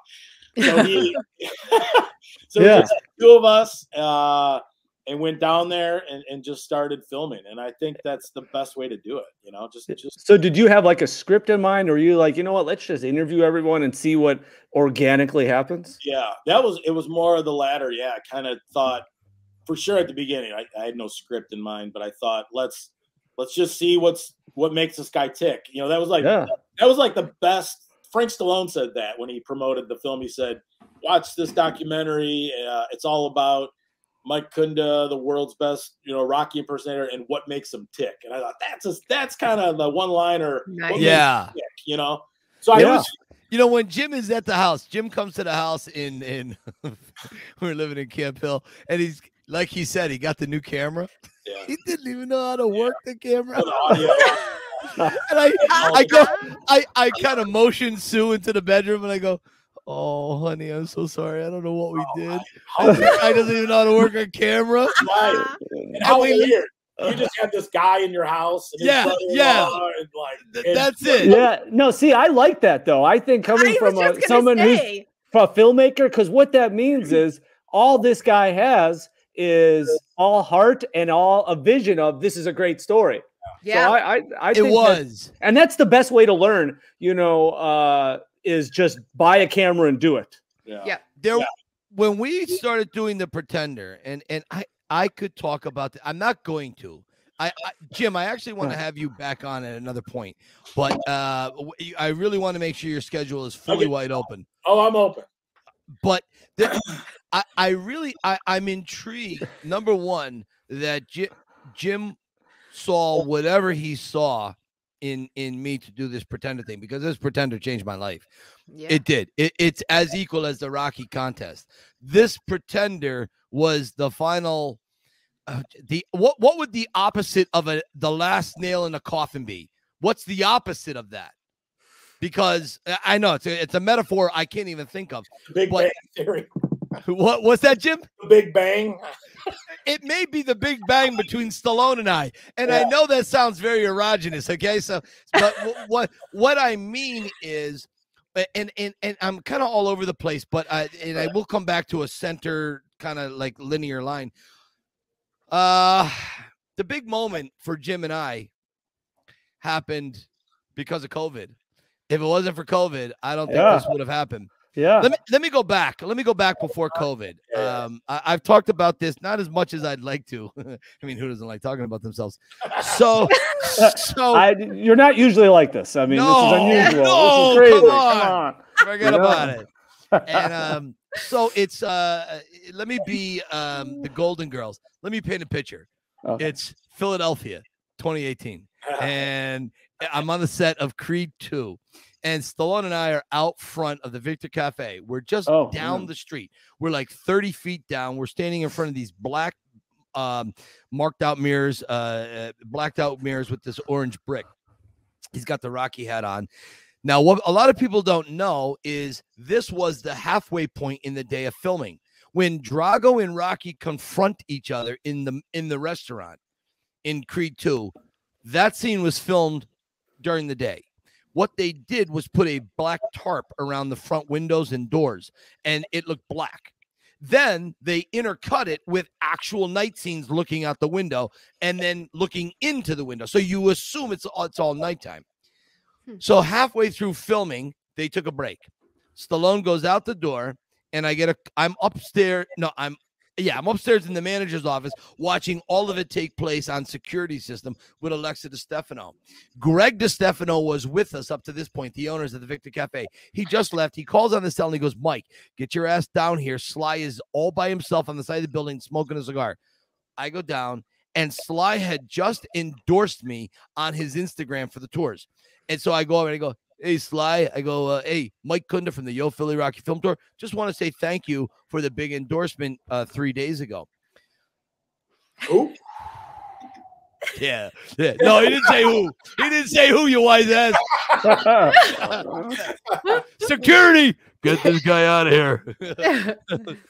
So he, so yeah. just two of us, uh, and went down there and, and just started filming. And I think that's the best way to do it. You know, just just. So did you have like a script in mind, or you like, you know what? Let's just interview everyone and see what organically happens. Yeah, that was it. Was more of the latter. Yeah, I kind of thought for sure at the beginning. I, I had no script in mind, but I thought let's let's just see what's what makes this guy tick. You know, that was like Yeah. That was like the best. Frank Stallone said that when he promoted the film. He said, "Watch this documentary. Uh, it's all about Mike Kunda, the world's best, you know, Rocky impersonator, and what makes him tick." And I thought that's a, that's kind of the one liner. Nice. Yeah. you know. So I Yeah. was You know, when Jim is at the house, Jim comes to the house in in we're living in Camp Hill, and he's like he said, he got the new camera. yeah, He didn't even know how to work the camera. the audio. And I oh, I go I I kind of motion Sue into the bedroom and I go, Oh honey, I'm so sorry. I don't know what we oh, did. I, This guy doesn't even know how to work a camera. right. Uh-huh. And how we- weird. You just have this guy in your house. And his Yeah, And like, Th- and- That's it. Yeah, no, see, I like that though. I think coming I from a, gonna someone who's a filmmaker, because what that means mm-hmm. is all this guy has is all heart and all a vision of this is a great story. Yeah, So I, I, I It think that- was. and that's the best way to learn. You know, uh, is just buy a camera and do it. Yeah. Yeah. there Yeah. when we started doing the pretender and and i i could talk about the, i'm not going to I, I jim i actually want to have you back on at another point but uh i really want to make sure your schedule is fully Okay. wide open Oh, I'm open. but the, I, I really I, i'm intrigued number one that Ji- jim saw whatever he saw in in me to do this pretender thing because this pretender changed my life yeah. it did. It, it's as equal as the Rocky contest. This pretender was the final. Uh, the what what would the opposite of a the last nail in the coffin be? What's the opposite of that? Because I- know it's a, it's a metaphor I can't even think of. Big What- Bang Theory. What what's that, Jim? The Big Bang. It may be the big bang between Stallone and I, and I know that sounds very erogenous. Okay, so but wh- what what I mean is, and and and I'm kind of all over the place, but I and I will come back to a center kind of like linear line. Uh the big moment for Jim and I happened because of COVID. If it wasn't for COVID, I don't think Yeah. this would have happened Yeah. let me let me go back. Let me go back before COVID. Um, I, I've talked about this not as much as I'd like to. I mean, who doesn't like talking about themselves? So, so I, you're not usually like this. I mean, No, this is unusual. no, this is crazy. come on. forget about it. And um, so it's uh, let me be um the Golden Girls. Let me paint a picture. Okay. It's Philadelphia, 2018, and I'm on the set of Creed 2. And Stallone and I are out front of the Victor Cafe. We're just Oh, down yeah. the street. We're like 30 feet down. We're standing in front of these black, um, marked out mirrors, uh, uh, blacked out mirrors with this orange brick. He's got the Rocky hat on. Now, what a lot of people don't know is this was the halfway point in the day of filming when Drago and Rocky confront each other in the in the restaurant in Creed 2. That scene was filmed during the day. What they did was put a black tarp around the front windows and doors, and it looked black. Then they intercut it with actual night scenes looking out the window and then looking into the window. So you assume it's all, it's all nighttime. Hmm. So halfway through filming, they took a break. Stallone goes out the door, and I get a. I'm upstairs. No, I'm. Yeah, I'm upstairs in the manager's office watching all of it take place on security system with Alexa DiStefano. Greg DiStefano was with us up to this point, the owners of the Victor Cafe. He just left. He calls on the cell and he goes, Mike, get your ass down here. Sly is all by himself on the side of the building smoking a cigar. I go down, and Sly had just endorsed me on his Instagram for the tours. And so I go over and I go, Hey, Sly. I go, uh, Hey, Mike Kunda from the Yo Philly Rocky Film Tour. Just want to say thank you for the big endorsement uh, three days ago. Who? Yeah. yeah. No, he didn't say who. He didn't say who, you wise ass. Security. Get this guy out of here.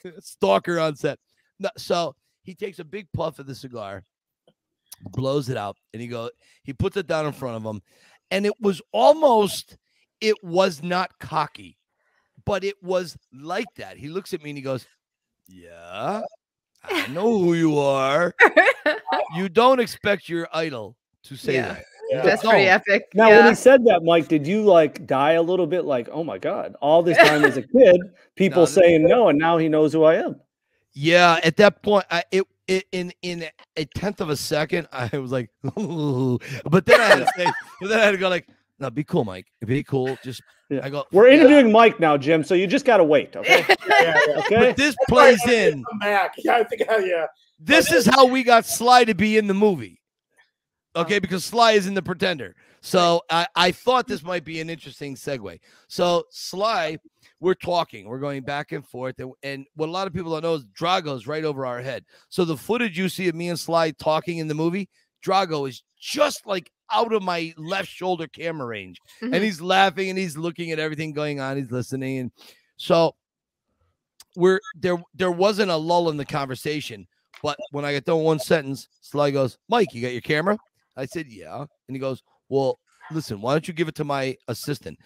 Stalker on set. No, so he takes a big puff of the cigar, blows it out, and he go. He puts it down in front of him, and it was almost. It was not cocky, but it was like that. He looks at me and he goes, "Yeah, I know who you are. You don't expect your idol to say Yeah. that." Yeah. That's pretty epic. Now, yeah. when he said that, Mike, did you like die a little bit? Like, oh my god, all this time as a kid, people No, saying no, and now he knows who I am. Yeah, at that point, I, it i- in in a tenth of a second, I was like, Ooh. but then I had to say, but then I had to go like, no, be cool, Mike. Be cool. Just Yeah. I go. We're "Yeah." interviewing Mike now, Jim. So you just got to wait. Okay. Yeah, yeah. Okay. But this plays in. Come back. Yeah, I think. Yeah. This is how we got Sly to be in the movie. Uh-huh. Okay, because Sly is in the Pretender. So I, I thought this might be an interesting segue. So Sly, we're talking, we're going back and forth, and, and what a lot of people don't know is Drago's right over our head. So the footage you see of me and Sly talking in the movie, Drago is just like out of my left shoulder camera range, Mhm. and he's laughing and he's looking at everything going on. He's listening, and so we're there. There wasn't a lull in the conversation. But when I get done one sentence, Sly goes, Mike, you got your camera? I said, Yeah. And he goes, Well, listen, why don't you give it to my assistant?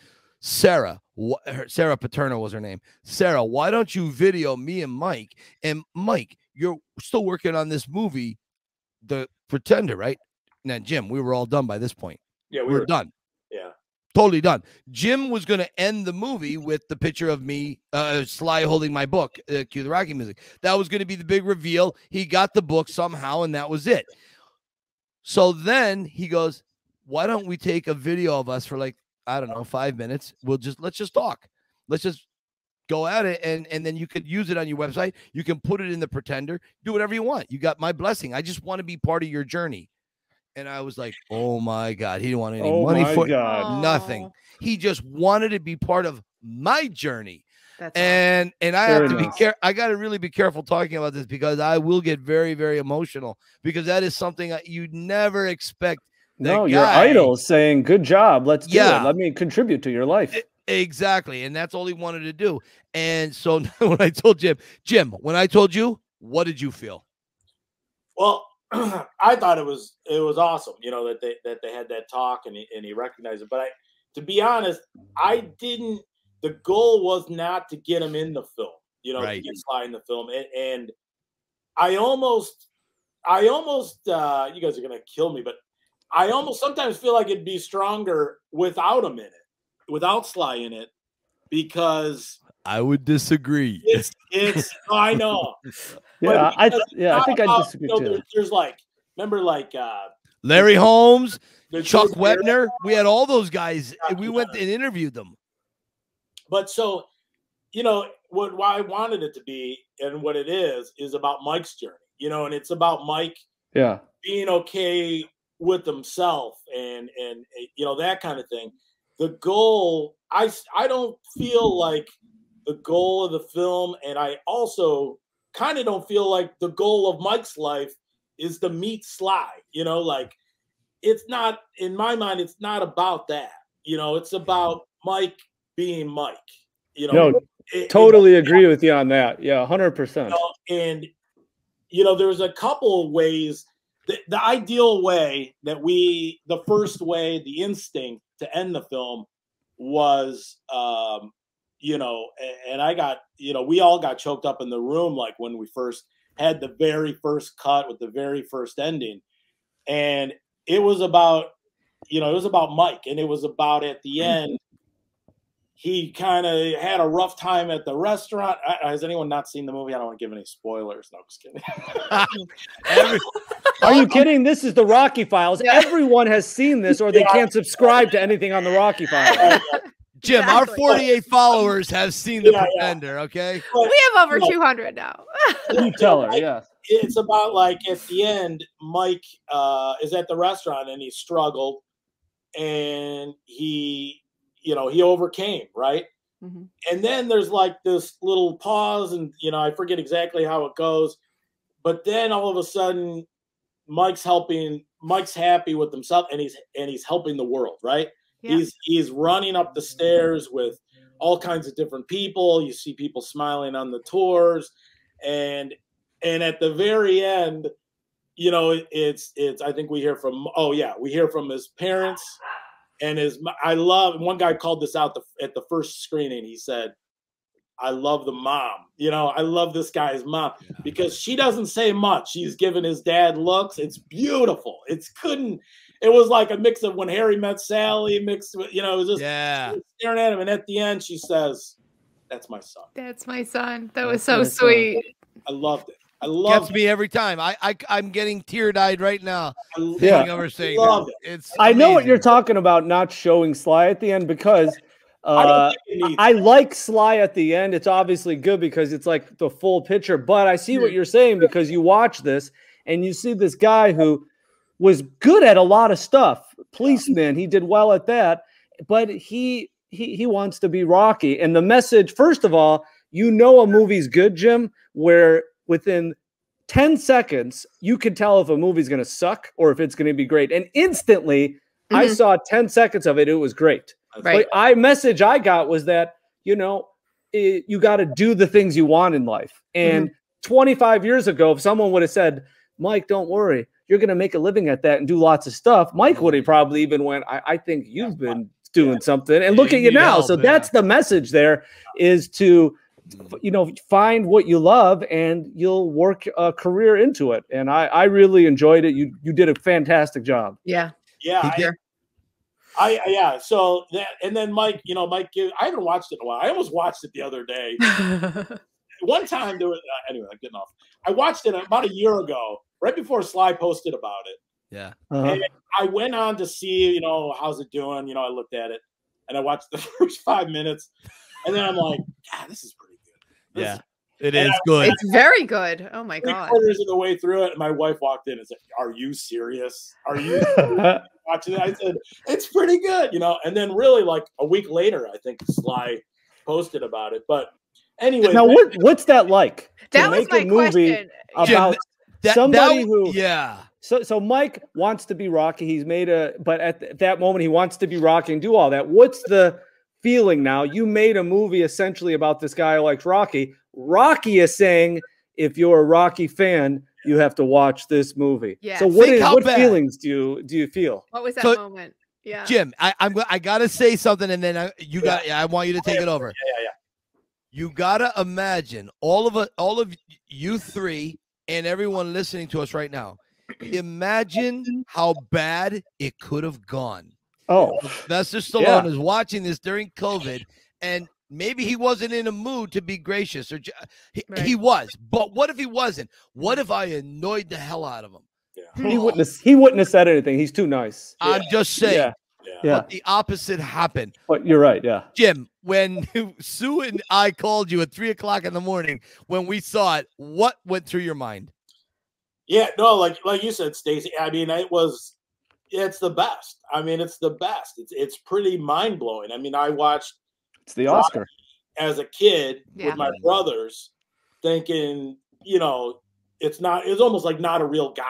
Sarah, wh- her, Sarah Paterno was her name. Sarah, why don't you video me and Mike? And Mike, you're still working on this movie, The Pretender, right? Now, Jim, we were all done by this point. Yeah, We we were were. done Yeah. totally done. Jim was going to end the movie with the picture of me, uh, Sly holding my book, uh, cue the Rocky music. That was going to be the big reveal. He got the book somehow, and that was it. So then he goes, "Why don't we take a video of us for like I don't know five minutes? We'll just let's just talk. Let's just." Go at it, and and then you could use it on your website. You can put it in the Pretender. Do whatever you want. You got my blessing. I just want to be part of your journey. And I was like, "Oh my god, he didn't want any oh money for. God. nothing. He just wanted to be part of my journey. That's awesome. And and I Very have to be care I got to really be careful talking about this because I will get very very emotional because that is something I- you never expect. The No, your guy- idol saying, "Good job. Let's do Yeah. it. Let me contribute to your life." Exactly, and that's all he wanted to do. And so when I told Jim, Jim, when I told you, what did you feel? Well, I thought it was it was awesome, you know, that they that they had that talk and he, and he recognized it. But I, to be honest, I didn't. The goal was not to get him in the film, you know, to get Sly in the film, and, and I almost, I almost, uh, you guys are gonna kill me, but I almost sometimes feel like it'd be stronger without him in it, without Sly in it, because I would disagree. it's it's. I know. Yeah, I because yeah, I think I disagree you know, too. there- there's like, remember, like uh, Larry Holmes, Chuck George Wepner, we had all those guys. Chuck We went and interviewed them. But so, you know, what why I wanted it to be and what it is is about Mike's journey, you know, and it's about Mike Yeah. being okay with himself and and uh, you know that kind of thing. The goal, I I don't feel like the goal of the film, and I also kind of don't feel like the goal of Mike's life is to meet Sly. You know, like it's not in my mind. It's not about that. You know, it's about Mike being Mike. You know, No, it- it- totally agree with you on that. Yeah, hundred percent. you know, and you know there's a couple of ways the, the ideal way that we the first way the instinct to end the film was um you know and i got you know we all got choked up in the room like when we first had the very first cut with the very first ending and it was about you know it was about mike and it was about at the end he kind of had a rough time at the restaurant. Uh, Has anyone not seen the movie? I don't want to give any spoilers. No, just kidding. Every- Are you kidding? This is the Rocky Files. Everyone has seen this, or they Yeah. can't subscribe to anything on the Rocky Files. Jim, our 48 followers have seen the Yeah, yeah. Pretender, okay? But we have over No. 200 now. You tell her, yes. it's about like at the end, Mike uh, is at the restaurant and he struggled, and he, you know, he overcame right. Mhm. And then there's like this little pause, and you know, I forget exactly how it goes, but then all of a sudden, Mike's helping. Mike's happy with himself, and he's and he's helping the world, right? Yeah. He's he's running up the stairs with all kinds of different people. You see people smiling on the tours, and and at the very end, you know, it's it's. I think we hear from. Oh yeah, we hear from his parents and his. I love. One guy called this out the, at the first screening. He said, "I love the mom. You know, I love this guy's mom because she doesn't say much. She's giving his dad looks. It's beautiful. It's couldn't. It was like a mix of when Harry met Sally mixed with. You know, it was just Yeah. staring at him, and at the end, she says, "That's my son." That's my son. That That's was so my son. sweet. I loved it. I love Gets me every time. I, I I'm getting tear eyed right now. I Yeah. Thinking of her saying Love that. It's I know what you're talking about, not showing Sly at the end because I don't uh, think I like Sly at the end. It's obviously good because it's like the full picture. But I see what you're saying because you watch this and you see this guy who was good at a lot of stuff. Policeman, he did well at that, but he he he wants to be Rocky. And the message, first of all, you know a movie's good, Jim, where within 10 seconds you can tell if a movie's going to suck or if it's going to be great. And instantly, I Mhm. saw 10 seconds of it. It was great. That's Right. But I message I got was that you know it, you got to do the things you want in life. And 25 years ago, if someone would have said, "Mike, don't worry, you're going to make a living at that and do lots of stuff," Mike would have probably even went, "I, I think you've been doing something." And Yeah, look you at you need now. help, so yeah. that's the message. There is to you know find what you love and you'll work a career into it. And I I really enjoyed it. You you did a fantastic job. Yeah. yeah, I, I I- yeah. So that and then Mike, you know, Mike, I haven't watched it in a while. I almost watched it the other day. One time there was uh, anyway. I'm getting off. I watched it about a year ago, right before Sly posted about it. Yeah. Uh-huh. And I went on to see, you know, how's it doing? You know, I looked at it and I watched the first five minutes, and then I'm like, God, this is pretty good. This Yeah. Is It And is good. it's very good. Oh my Three god. quarters of the way through it, and my wife walked in and said, "Are you serious? Are you watching it?" I said, "It's pretty good," you know. And then, really, like a week later, I think Sly posted about it. But anyway, now what what's that like? to That was make my a movie question. Jim, about That- somebody that- who- Yeah. So, so Mike wants to be Rocky. He's made a, but at th- that moment he wants to be Rocky and do all that. What's the feeling now? You made a movie essentially about this guy who likes Rocky. Rocky is saying, if you're a Rocky fan, you have to watch this movie. Yeah. So, what Think is how what bad. feelings do you do you feel? What was that So- moment? Yeah. Jim, I, I'm go- I gotta say something, and then I, you got. I want you to take it over. yeah, yeah, yeah. You gotta imagine all of it, all of you three, and everyone listening to us right now. Imagine how bad it could have gone. Oh, Sylvester Stallone Yeah. is watching this during COVID, and maybe he wasn't in a mood to be gracious, or he, Right. he was. But what if he wasn't? What if I annoyed the hell out of him? Hmm. he wouldn't have, he wouldn't have said anything. He's too nice. I'm just saying. Yeah, yeah. yeah. But the opposite happened. But you're right. Yeah. Jim, when Sue and I called you at three o'clock in the morning when we saw it, what went through your mind? Yeah, no, like like you said, Stacy. I mean, it was it's the best. I mean, it's the best. It's it's pretty mind blowing. I mean, I watched It's the Oscar. as a kid Yeah. with my brothers, thinking, you know, it's not. It's almost like not a real guy,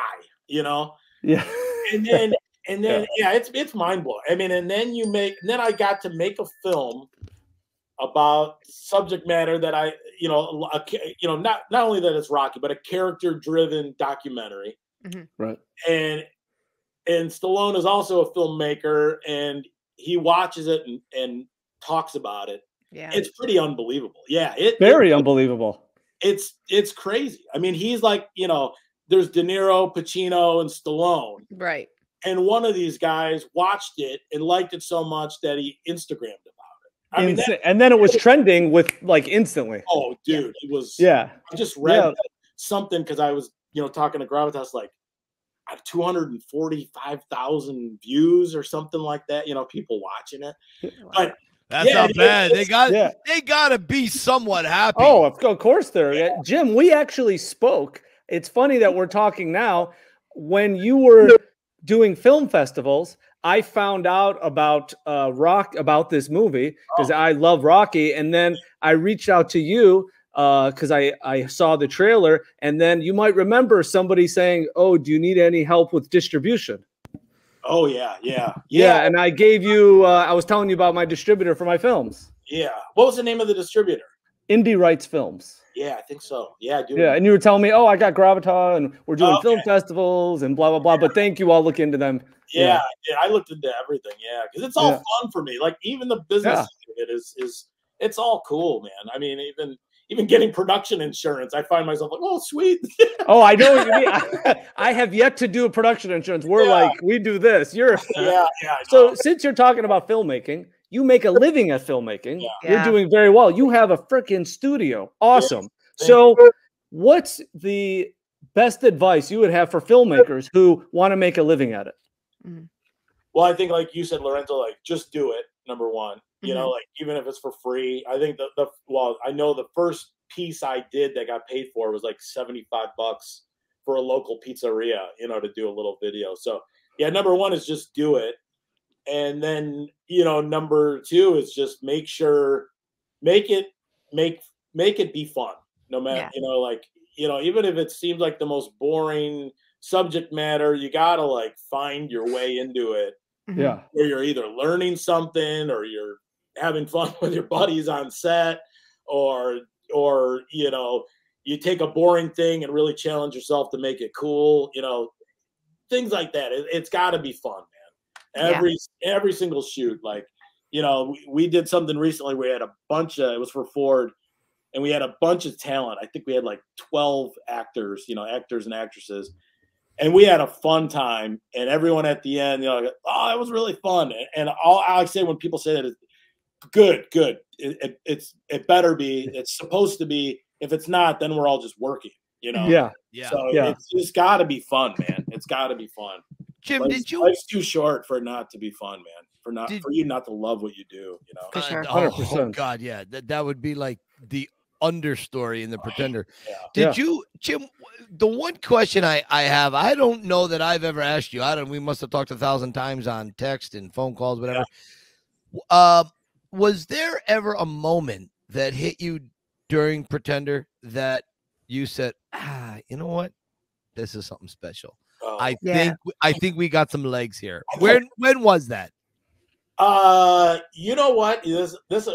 you know. Yeah. And then and then yeah, it's it's mind blowing. I mean, and then you make. And then I got to make a film about subject matter that I, you know, a, you know, not not only that it's Rocky, but a character driven documentary. Mm-hmm. right. and and Stallone is also a filmmaker and he watches it and, and talks about it. Yeah. It's pretty unbelievable. Yeah, it, Very it- unbelievable. it's it's crazy. I mean, he's like, you know, there's De Niro, Pacino, and Stallone. right. And one of these guys watched it and liked it so much that he Instagrammed about it. I mean, that, and then it was trending with like instantly. oh, dude, it was. Yeah. I just read Yeah. something because I was, you know, talking to Gravitas like uh, 245,000 views or something like that. You know, people watching it. But That's Yeah, not bad. They got Yeah. they gotta be somewhat happy. Oh, of co- of course there. Yeah. Jim, we actually spoke. It's funny that we're talking now. When you were doing film festivals, I found out about uh, Rock about this movie because Oh. I love Rocky, and then I reached out to you because I I saw the trailer, and then you might remember somebody saying, "Oh, do you need any help with distribution?" Oh yeah, yeah, Yeah, yeah, and I gave you. Uh, I was telling you about my distributor for my films, yeah. What was the name of the distributor? Indie Rights Films. Yeah, I think so. Yeah, dude. Yeah, and you were telling me, oh, I got Gravita, and we're doing Oh, film festivals and blah blah blah. But thank you, I'll look into them. yeah, yeah. yeah, I looked into everything. Yeah, because it's all Yeah. fun for me. Like even the business it is is it's all cool, man. I mean, even even getting production insurance, I find myself like, oh, sweet. Oh, I know what you mean. I, I have yet to do a production insurance. We're Yeah. like, we do this. You're yeah, yeah. So since you're talking about filmmaking, you make a living at filmmaking. Yeah. You're doing very well. You have a freaking studio. Awesome. Thank So What's the best advice you would have for filmmakers who want to make a living at it? Mm. Well, I think like you said, Lorenzo, like just do it. Number one, you know, mm-hmm. like even if it's for free. I think the the well, I know the first piece I did that got paid for was like seventy five bucks for a local pizzeria, you know, to do a little video. So yeah, number one is just do it, and then you know, number two is just make sure, make it make make it be fun. No matter Yeah. you know, like you know, even if it seems like the most boring subject matter, you gotta like find your way into it. Mm-hmm. Yeah. where you're either learning something or you're having fun with your buddies on set or or you know you take a boring thing and really challenge yourself to make it cool you know things like that. It, it's got to be fun man. Yeah. every every single shoot like you know we, we did something recently. We had a bunch of it was for ford and we had a bunch of talent. I think we had like 12 actors you know actors and actresses and we had a fun time and everyone at the end you know like, oh it was really fun and, and all i say when people say that is good good it, it, it's it better be it's supposed to be if it's not then we're all just working you know Yeah. Yeah. so Yeah. it's just got to be fun man it's got to be fun Jim, life's, did you life's too short for it not to be fun man for not Did- for you not to love what you do you know For sure. oh, 100%. God, yeah. That that would be like the understory in the pretender. Yeah. Did Yeah. you, Jim? The one question I I have, I don't know that I've ever asked you. I don't. We must have talked a thousand times on text and phone calls, whatever. Uh, was there ever a moment that hit you during Pretender that you said, ah, you know what, this is something special. Oh. I Yeah. think I think we got some legs here. When when was that? Uh, you know what? This this uh,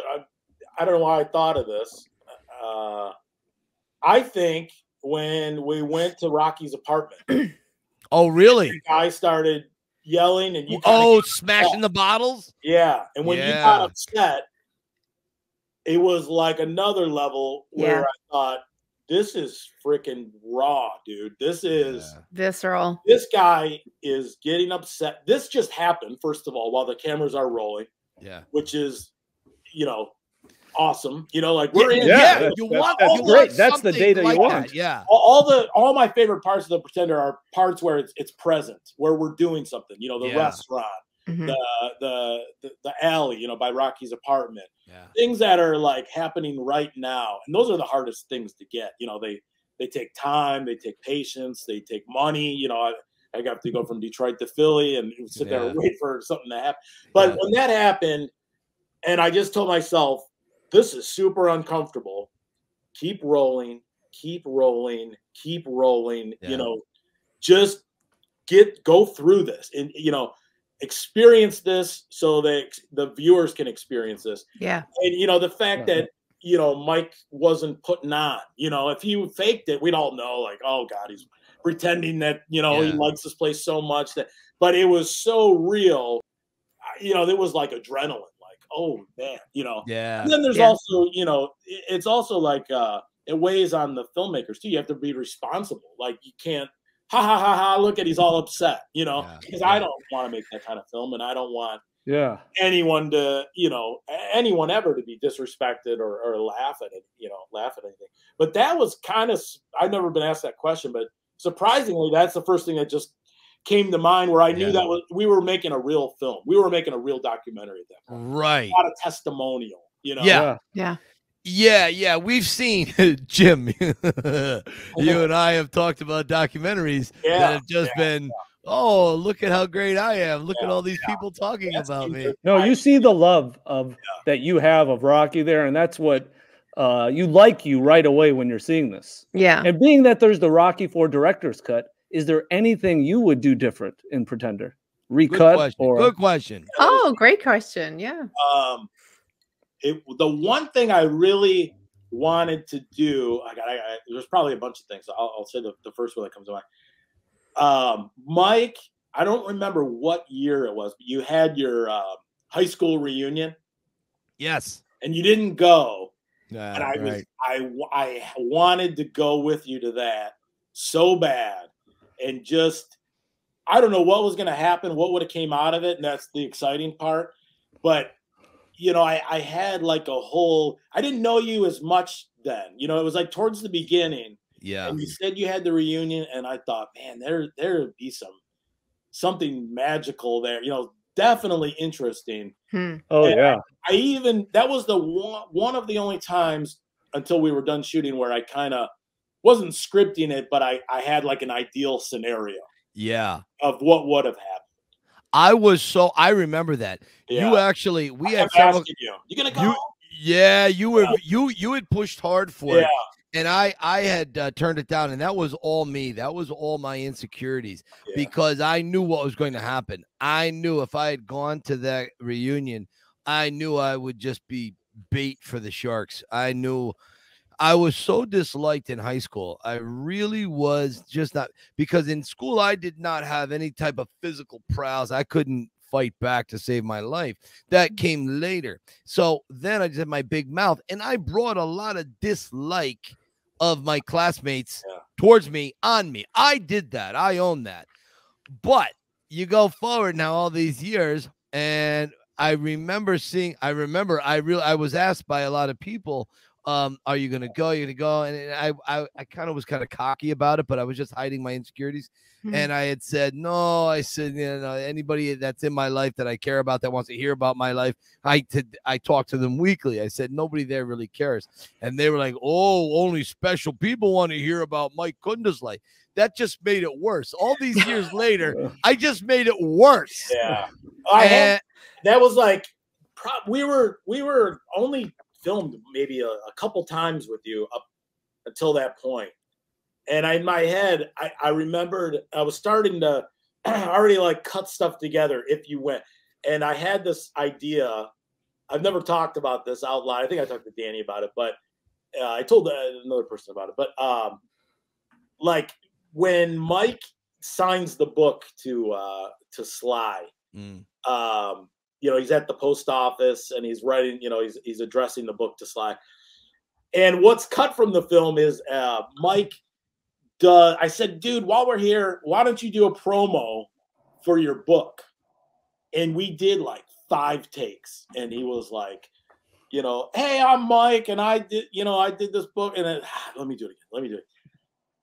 I don't know why I thought of this. Uh, I think when we went to Rocky's apartment, Oh, really? I started yelling, and you Oh, get smashing the bottles. Yeah, and when you got upset, it was like another level where Yeah. I thought, "This is freaking raw, dude. This is Yeah. Visceral. this guy is getting upset. This just happened, first of all, while the cameras are rolling, Yeah. which is, you know, awesome. You know, like we're yeah, in. Yeah, yeah, that's- you that's- want that's you want great. That's the something data you want. that, Yeah. All, all the all my favorite parts of the pretender are parts where it's it's present, where we're doing something. You know, the Yeah. restaurant, Mhm. the, the the the alley, you know, by Rocky's apartment. Yeah. things that are like happening right now and those are the hardest things to get you know they they take time they take patience they take money you know i, I got to go from detroit to philly and sit there and wait for something to happen but Yeah. when that happened and i just told myself this is super uncomfortable keep rolling keep rolling keep rolling Yeah. you know just get go through this and you know experience this so that the viewers can experience this Yeah. and you know the fact Uh-huh. that you know Mike wasn't putting on. You know, if he faked it, we'd all know like, oh god, he's pretending that you know he likes this place so much that. But it was so real. You know, it was like adrenaline. Like, oh man, you know. Yeah. And then there's Yeah. also, you know, it's also like uh it weighs on the filmmakers too. You have to be responsible. Like you can't ha ha ha ha look at he's all upset, you know, Yeah, because yeah. I don't want to make that kind of film and I don't want Yeah. anyone to you know anyone ever to be disrespected or, or laugh at it you know laugh at anything but that was kind of i've never been asked that question but surprisingly that's the first thing that just came to mind where i knew Yeah. that was we were making a real film we were making a real documentary at that point Right. not a testimonial you know Yeah. Yeah. Yeah, yeah, we've seen Jim. you and I have talked about documentaries that have just yeah, been, oh, look at how great I am. Look at all these people talking That's about me. No, you see the love of that you have of Rocky there, and that's what uh, you like you right away when you're seeing this. Yeah. And being that there's the Rocky Four director's cut, is there anything you would do different in Pretender? Recut Good Recut question. or Good question. Oh, great question. Yeah. um it the one thing i really wanted to do i got I, I, there's probably a bunch of things i'll, I'll say the, the first one that comes to mind um mike i don't remember what year it was but you had your uh, high school reunion Yes. and you didn't go Yeah, and i was right. I, w- I wanted to go with you to that so bad and just i don't know what was going to happen what would have came out of it and that's the exciting part but you know I, I had like a whole i didn't know you as much then you know it was like towards the beginning Yeah. And you said you had the reunion, and I thought, man, there there would be some something magical there. You know, definitely interesting. Hmm. Oh And yeah. I even that was the one one of the only times until we were done shooting where I kind of wasn't scripting it, but I I had like an ideal scenario Yeah. of what would have happened. I was so I remember that. Yeah. You actually we I had several you, you gonna go? you yeah, you were Yeah. you you had pushed hard for yeah, it. And I I had uh, turned it down and that was all me. That was all my insecurities because I knew what was going to happen. I knew if I had gone to that reunion, I knew I would just be bait for the Sharks. I knew I was so disliked in high school. I really was just not because in school I did not have any type of physical prowess. I couldn't fight back to save my life. That mm-hmm. came later. So then I just had my big mouth and I brought a lot of dislike of my classmates Yeah. towards me on me. I did that. I own that. But you go forward now all these years and I remember seeing I remember I real I was asked by a lot of people um are you going to go? You're going to go? And I I I kind of was kind of cocky about it but I was just hiding my insecurities. Hmm. and I had said no I said you know anybody that's in my life that I care about that wants to hear about my life I to, I talk to them weekly. I said nobody there really cares. And they were like oh only special people want to hear about Mike Kunda's life. That just made it worse. All these years later I just made it worse. Yeah. I had, that was like we were we were only filmed maybe a, a couple times with you up until that point and I, in my head I, I remembered i was starting to already like cut stuff together if you went and i had this idea i've never talked about this out loud i think i talked to danny about it but uh, i told uh, another person about it but um like when mike signs the book to uh to sly Mm. um, you know, he's at the post office and he's writing, you know, he's he's addressing the book to Sly. And what's cut from the film is uh Mike does I said, dude, while we're here, why don't you do a promo for your book? And we did like five takes, and he was like, you know, hey, I'm Mike, and I did, you know, I did this book, and then "Ah, let me do it again, let me do it.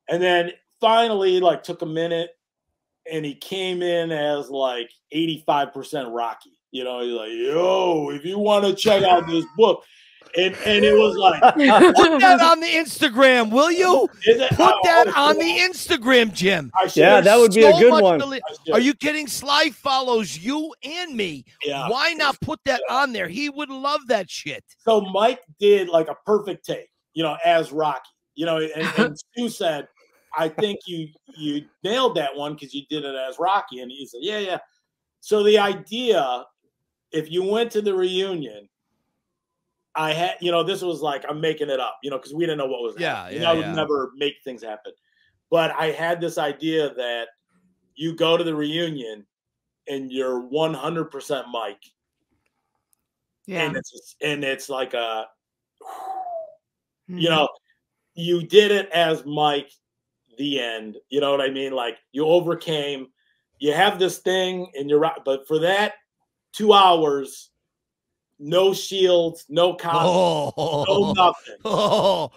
And then finally, like, took a minute, and he came in as like 85% Rocky. You know, he's like, yo, if you want to check out this book. And and it was like, put that on the Instagram will you it, put oh, that on the Instagram Jim Yeah, that would be a good one. to li- Are you kidding? Sly follows you and me. Yeah. Why not put that on there? He would love that shit. So Mike did like a perfect take, you know, as Rocky. You know, and, and Stu said, I think you you nailed that one because you did it as Rocky. And he said, Yeah, yeah. So the idea, if you went to the reunion, I had, you know, this was like I'm making it up, you know, because we didn't know what was Yeah, happening. yeah, I would yeah. never make things happen. But I had this idea that you go to the reunion and you're 100% Mike yeah. and it's and it's like a Mm-hmm. you know you did it as mike the end you know what i mean like you overcame you have this thing and you're right but for that two hours no shields no costume no Oh, nothing oh.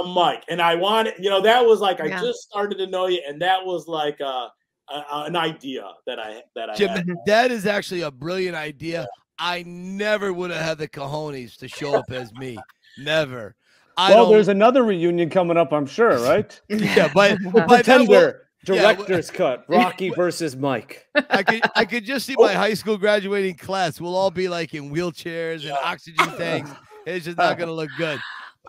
i'm mike and i wanted you know that was like i just started to know you and that was like uh a, an idea that i that i Jim, had. that is actually a brilliant idea. I never would have had the cojones to show up as me. Never. I well, don't, there's another reunion coming up, I'm sure, right? yeah, but but that will- Pretender yeah, director's cut, Rocky versus Mike. I could I could just see my high school graduating class. We'll all be like in wheelchairs and oxygen tanks. It's just not gonna look good.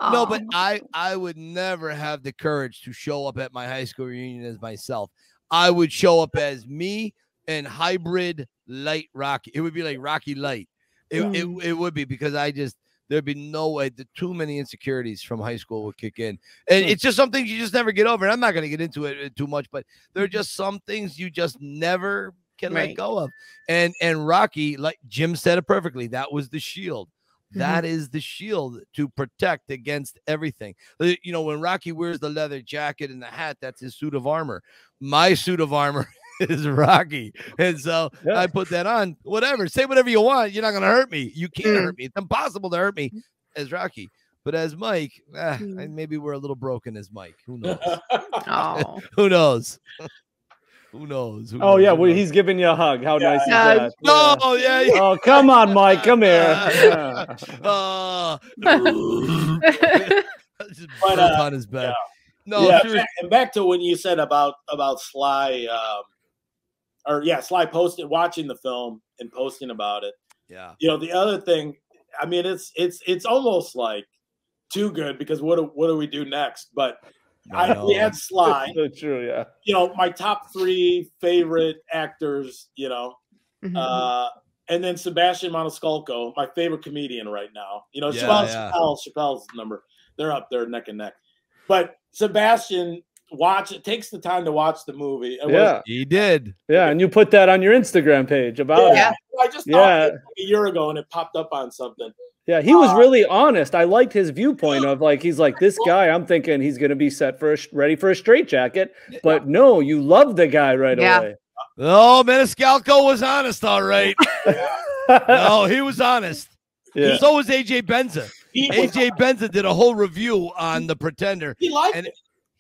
No, but I I would never have the courage to show up at my high school reunion as myself. I would show up as me and hybrid light Rocky. It would be like Rocky Light. It, Mm. it, it would be because I just there'd be no way the too many insecurities from high school would kick in. And it's just some things you just never get over. And I'm not gonna get into it uh, too much, but there are just some things you just never can let go of. And and Rocky, like Jim said it perfectly, that was the shield. Mhm. That is the shield to protect against everything. Uh, You know, when Rocky wears the leather jacket and the hat, that's his suit of armor. My suit of armor is Rocky. And so Yeah. I put that on. Whatever. Say whatever you want. You're not going to hurt me. You can't Mm. hurt me. It's impossible to hurt me as Rocky. But as Mike, eh, Hmm. Maybe we're a little broken as Mike. Who knows? Oh, Who knows? Who knows? Who Oh knows? yeah, well, he's giving you a hug. How Yeah. nice is Yeah. that? No, Yeah. yeah, yeah. Oh come on, Mike, come here. Uh, just But, burp uh, on his back. No, yeah, seriously. back- and back to when you said about about Sly, um, or yeah, Sly posted watching the film and posting about it. yeah. You know, the other thing, I mean, it's it's it's almost like too good because what do, what do we do next? But I, we know. had Sly. so true, yeah. You know, my top three favorite actors. You know, Mhm. uh, and then Sebastian Maniscalco, my favorite comedian right now. You know, Yeah, Chappelle, yeah. Chappelle, Chappelle's number. They're up there neck and neck. But Sebastian, watch it takes the time to watch the movie. It was- Yeah, He did. yeah, and you put that on your Instagram page about yeah, it. I just thought Yeah. it like a year ago and it popped up on something. Yeah, he was Uh, really honest. I liked his viewpoint of like he's like this guy. I'm thinking he's going to be set for a, ready for a straitjacket, but no, you love the guy right Yeah. away. Oh, Maniscalco was honest, all right. No, he was honest. yeah. So was AJ Benza. He, AJ Benza did a whole review on The Pretender. he liked and- it.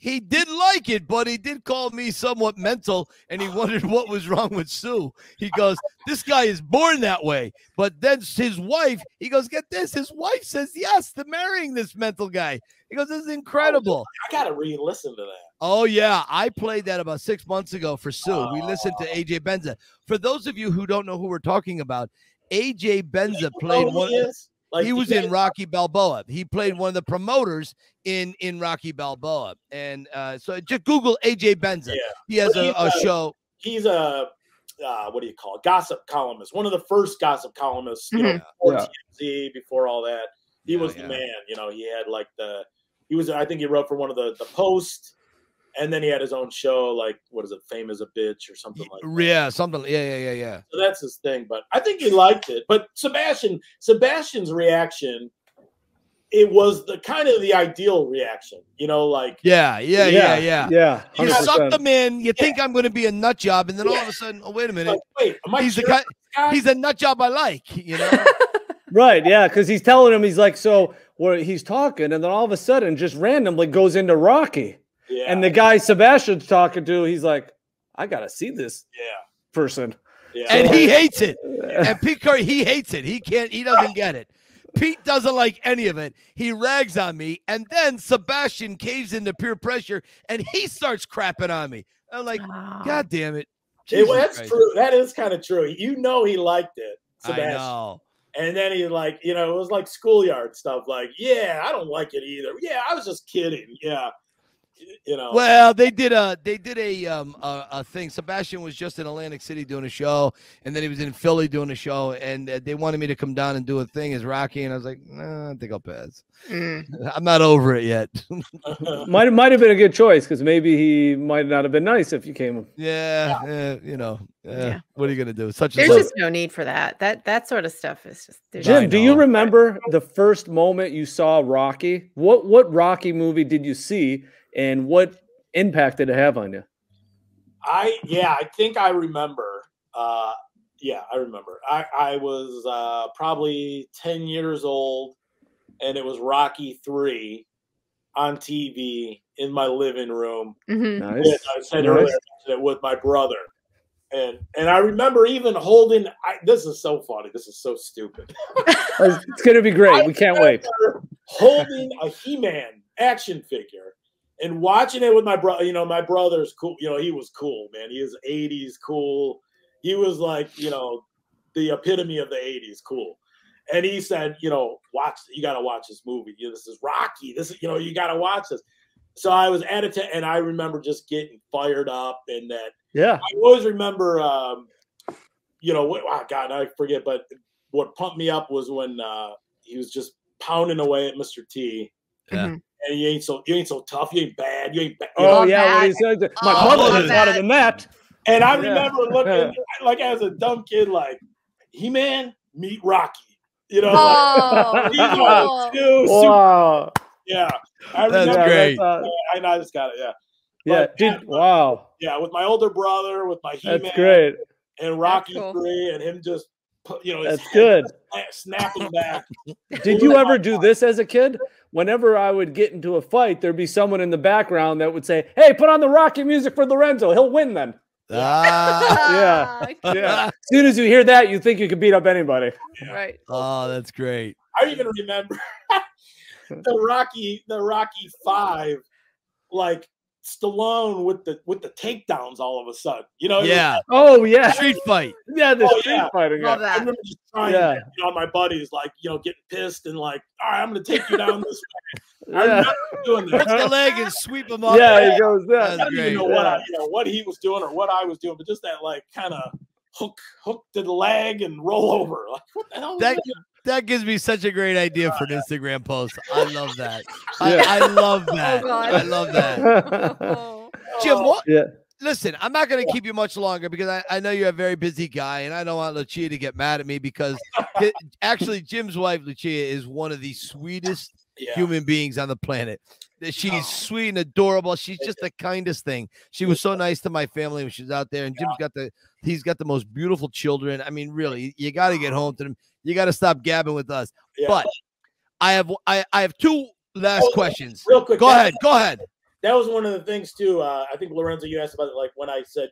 He did like it, but he did call me somewhat mental, and he wondered what was wrong with Sue. He goes, "This guy is born that way." But then his wife, he goes, "Get this." His wife says yes to marrying this mental guy. He goes, "This is incredible." Oh, I gotta re-listen to that. Oh yeah, I played that about six months ago for Sue. We oh. listened to AJ Benza. For those of you who don't know who we're talking about, AJ Benza played one. is? Like he was you in Rocky Balboa. He played one of the promoters in in Rocky Balboa, and uh, so just Google AJ Benza. Yeah. He has But a, a show. He's a uh, what do you call it? Gossip columnist. One of the first gossip columnists. You know, Mhm. before Yeah. TMZ, before all that. He Yeah, was yeah. the man. You know, he had like the. He was. I think he wrote for one of the the Post, and then he had his own show. Like what is it? Fame as a bitch or something like. that. Yeah, something. Yeah, yeah, yeah, yeah. So that's his thing. But I think he liked it. But Sebastian, Sebastian's reaction, it was the kind of the ideal reaction. You know, like Yeah, yeah, yeah, yeah. yeah. You 100%. suck them in. You think I'm going to be a nut job, and then all of a sudden, oh wait a minute, like, wait, am I he's the cheering guy. for this guy? He's a nut job I like. You know. Right, yeah, because he's telling him he's like so where he's talking, and then all of a sudden, just randomly goes into Rocky, yeah, and the guy Sebastian's talking to, he's like, I gotta see this yeah, person. yeah. and he hates it. And Pete Correale, he hates it. He can't. He doesn't get it. Pete doesn't like any of it. He rags on me, and then Sebastian caves into peer pressure, and he starts crapping on me. I'm like. God damn it! It- Jesus that's Christ. true. That is kind of true. You know, he liked it, I Sebastian. know. And then he like, you know, it was like schoolyard stuff. Like, yeah, I don't like it either. Yeah, I was just kidding. Yeah, you know. Well, they did a they did a um a, a thing. Sebastian was just in Atlantic City doing a show, and then he was in Philly doing a show, and uh, they wanted me to come down and do a thing as Rocky, and I was like, nah, I think I'll pass. Mm. I'm not over it yet. Might might have been a good choice because maybe he might not have been nice if you came. yeah, uh, you know, uh, Yeah. what are you gonna do? Such There's a just no need for that. That that sort of stuff is just. there's I Jim, do you remember the first moment you saw Rocky? What what Rocky movie did you see, and what impact did it have on you? I yeah, I think I remember. Uh, yeah, I remember. I I was uh, probably ten years old, and it was Rocky three on TV in my living room. Mhm. Nice. With, I said Nice. earlier, I mentioned it with my brother, and and I remember even holding. I, this is so funny. This is so stupid. It's gonna be great. We can't wait. holding a He-Man action figure and watching it with my brother. You know, my brother's cool. You know, he was cool, man. He was '80s cool. He was like, you know, the epitome of the '80s cool. And he said, you know, watch. You got to watch this movie. You know, this is Rocky. This is, you know, you got to watch this. So I was at it, and I remember just getting fired up, and that Yeah. I always remember, um, you know, what, oh God, I forget, but what pumped me up was when uh, he was just pounding away at Mr. T. Yeah. Mhm. And you ain't so you ain't so tough, you ain't bad, you ain't bad. you Oh know? Yeah. What he that. said. My Oh, mother love is harder that. than that. And I Yeah. remember looking like as a dumb kid, like He Man meet Rocky. You know, Oh, these are cool. the two super- Wow. yeah. I That's remember, great. uh, I, I just got it. Yeah, yeah. But- Dude, wow. yeah. With my older brother, with my He Man, That's great. and Rocky cool. three, and him just you know, That's good. sna- snapping back. Did you ever do this as a kid? Whenever I would get into a fight, there'd be someone in the background that would say, "Hey, put on the Rocky music for Lorenzo. He'll win then." Ah, yeah. Yeah. As soon as you hear that, you think you can beat up anybody. Right. oh, that's great. I even remember the Rocky, the Rocky Five, like Stallone with the with the takedowns all of a sudden. You know, it was- Yeah, Oh yeah, street fight. yeah, the Oh, street yeah. fighting. Love Yeah. I remember just trying Yeah. to get on my buddies, like you know, getting pissed and like, all right, I'm gonna take you down this way. I Yeah. remember doing Touch that. the leg and sweep him up. yeah, he goes I that. That's don't even great. know what I, you know, what he was doing or what I was doing, but just that like kind of hook, hook to the leg and roll over. Like, what the hell? is That- that? That gives me such a great idea for an Instagram post. I love that. Yeah. I, I love that. Oh, God. I love that. Oh, Jim, Oh, what? Yeah. Listen, I'm not going to keep you much longer because I, I know you're a very busy guy, and I don't want Lucia to get mad at me because hi- actually, Jim's wife, Lucia, is one of the sweetest yeah. human beings on the planet. She's Oh. sweet and adorable. She's just the kindest thing. She was so nice to my family when she was out there, and Jim's got the he's got the most beautiful children. I mean, really, you got to get home to them. You got to stop gabbing with us. Yeah. But I have I, I have two last Oh, questions. real quick, Go that- ahead. Go ahead. that was one of the things too. Uh, I think Lorenzo, you asked about it, like when I said,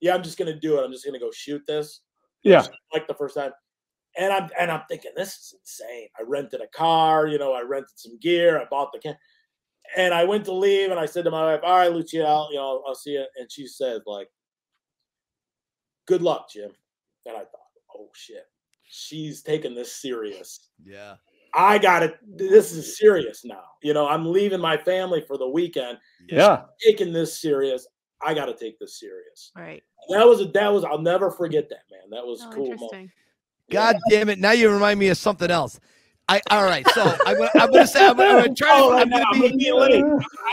"Yeah, I'm just gonna do it. I'm just gonna go shoot this." Yeah. like the first time, and I'm and I'm thinking this is insane. I rented a car, you know, I rented some gear, I bought the can, and I went to leave, and I said to my wife, "All right, Lucia, I'll, you know, I'll see you," and she said, "Like, good luck, Jim." And I thought, "Oh shit, she's taking this serious." Yeah. I got it. This is serious now. You know, I'm leaving my family for the weekend Yeah. taking this serious. I got to take this serious. right. That was a that was I'll never forget that man. That was Oh, cool. moment. Interesting. God damn it! Now you remind me of something else. I all right. So I'm gonna, I'm gonna say I'm, gonna- I'm gonna try to. Oh, I'm right now, I'm gonna gonna be be late.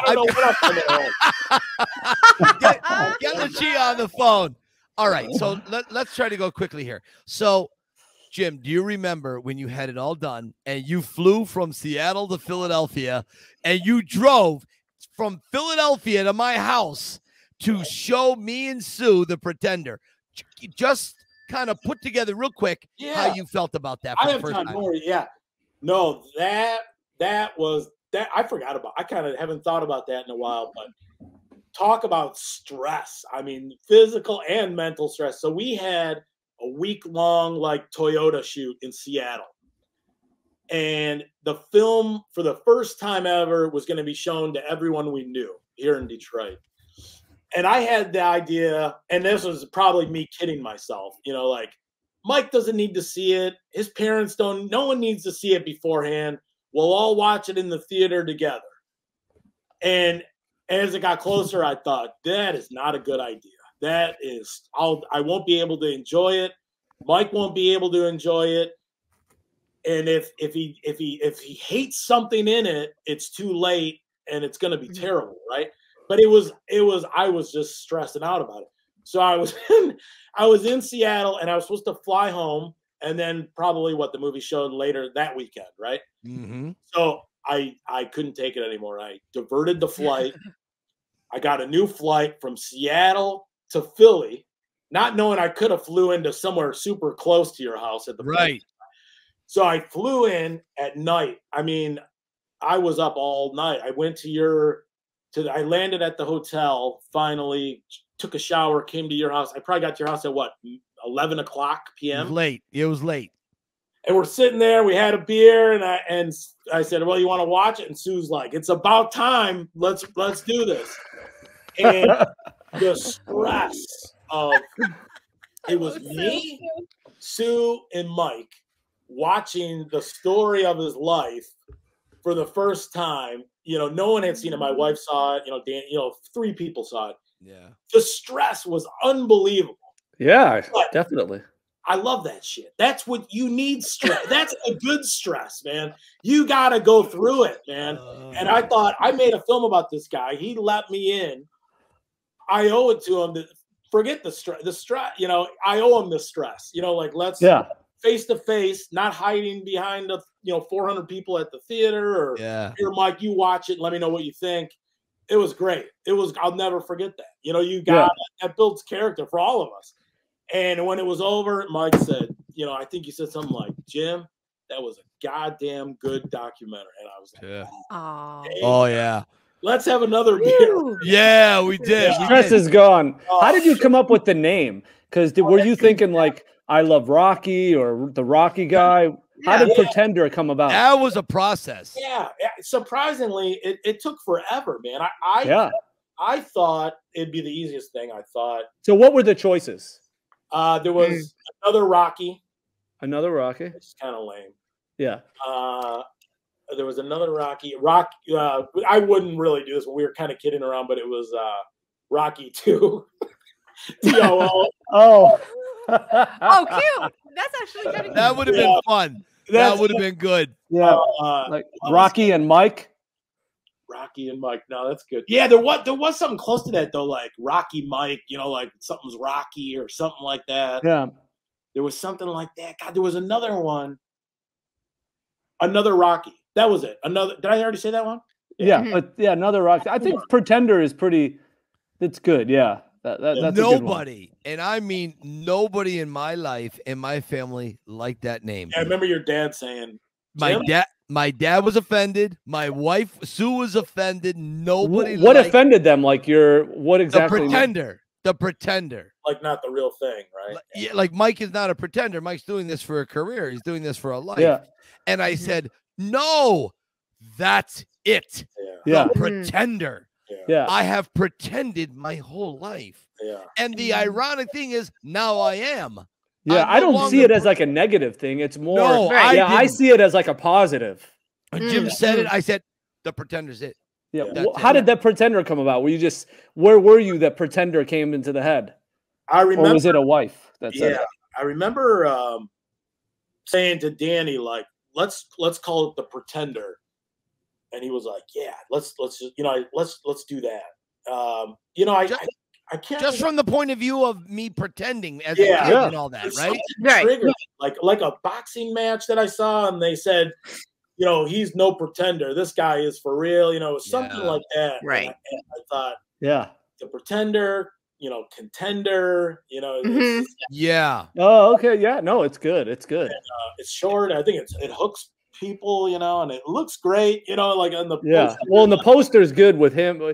I don't know what I'm doing. get, get Lucia on the phone. All right. So let, let's try to go quickly here. So, Jim, do you remember when you had it all done and you flew from Seattle to Philadelphia and you drove from Philadelphia to my house to show me and Sue the pretender? Just kind of put together real quick how you felt about that I have time. time. Yeah, no, that that was that. I forgot about. I kind of haven't thought about that in a while. But talk about stress. I mean, physical and mental stress. So we had a week long like Toyota shoot in Seattle. And the film for the first time ever was going to be shown to everyone we knew here in Detroit. And I had the idea, and this was probably me kidding myself, you know, like Mike doesn't need to see it. His parents don't, no one needs to see it beforehand. We'll all watch it in the theater together. And as it got closer, I thought that is not a good idea. That is, I'll, I won't be able to enjoy it. Mike won't be able to enjoy it. And if if he if he if he hates something in it, it's too late and it's going to be Mhm. terrible, right? But it was it was I was just stressing out about it. So I was in I was in Seattle and I was supposed to fly home and then probably what the movie showed later that weekend, right? Mm-hmm. So I I couldn't take it anymore. I diverted the flight. I got a new flight from Seattle to Philly, not knowing I could have flew into somewhere super close to your house at the. Right. So I flew in at night. I mean, I was up all night. I went to your to the, I landed at the hotel finally, took a shower, came to your house. I probably got to your house at what, 11 o'clock p.m. late. It was late. And we're sitting there, we had a beer, and I and I said, Well, you want to watch it? And Sue's like, It's about time. Let's let's do this. And the stress of it was oh, me, Sue, and Mike watching the story of his life for the first time. You know, no one had seen it. My mm-hmm. wife saw it. You know, Dan. You know, three people saw it. Yeah. The stress was unbelievable. Yeah, But- definitely. I love that shit. That's what you need. Stress. That's a good stress, man. You got to go through it, man. And I uh-huh. thought I made a film about this guy. He let me in. I owe it to him to forget the stress. The stress, you know, I owe him the stress. You know, like let's Yeah. face to face, not hiding behind the you know 400 people at the theater or yeah. here, Mike, you watch it. Let me know what you think. It was great. It was. I'll never forget that. You know, you got that builds character for all of us. And when it was over, Mike said, you know, I think you said something like, Jim, that was a goddamn good documentary. And I was like, Yeah. Oh, Aw. "Hey, Oh yeah. let's have another beer. Yeah, we did. we Stress is gone. How did you Oh, come up with the name? Because oh, were you thinking like I love Rocky or the Rocky guy? How Yeah. did Pretender come about? That was a process. Yeah, yeah, surprisingly, it, it took forever, man. I I, Yeah. I thought it'd be the easiest thing. I thought So what were the choices? uh, there was another Rocky, Another Rocky. which is kind of lame. Yeah. Uh, there was another Rocky. Rock. Uh, I wouldn't really do this. We were kind of kidding around, but it was uh, Rocky Two. T-O-O. Oh. Oh, cute. That's actually kind of That would have been Yeah. fun. That would have been good. yeah. Uh, Like Rocky and Mike. Rocky and Mike. No, that's good. Yeah, there was there was something close to that though, like Rocky Mike. You know, like something's Rocky or something like that. Yeah. There was something like that. God, there was another one. Another Rocky. That was it. Another. Did I already say that one? Yeah. Mhm. But yeah, another Rocky. I think Pretender is pretty. It's good. Yeah. That, that, that's a good one. nobody, and I mean nobody in my life and my family liked that name. I remember your dad saying, My dad, my dad was offended. My wife Sue was offended. Nobody. What liked offended them? Like your what exactly? the exactly? pretender? The pretender. like, not the real thing, right? Like, yeah, like Mike is not a pretender. Mike's doing this for a career. He's doing this for a life. Yeah. And I said, no, that's it. Yeah. Yeah. The Mhm. pretender. Yeah. Yeah. I have pretended my whole life. Yeah. And the Mhm. ironic thing is, now I am. Yeah. I'm I don't see it as like a negative thing. It's more. No, I yeah, I didn't. see it as like a positive. When Jim Mm, said it, mm. I said, the pretender's it. Yeah. Yeah. wh- How it. did that pretender come about? Were you just where were you that pretender came into the head? I Or remember. was it a wife that said yeah, it? I remember um, saying to Danny, like, let's let's call it the Pretender, and he was like, yeah, let's let's just you know let's let's do that. Um, you know, I Just- I, I can't Just from the point of view of me pretending as Yeah. a kid Yeah. and all that, There's right? Right. triggered, like like a boxing match that I saw, and they said, you know, he's no pretender. This guy is for real. You know, something Yeah. like that. And Right. I, and I thought Yeah. the pretender, you know, contender. You know, Mhm. Yeah. Oh, okay. Yeah. No, it's good. It's good. uh, it's short. I think it's it hooks people. You know, and it looks great. You know, like on the Yeah. poster, Well, and the poster is good with him. Uh,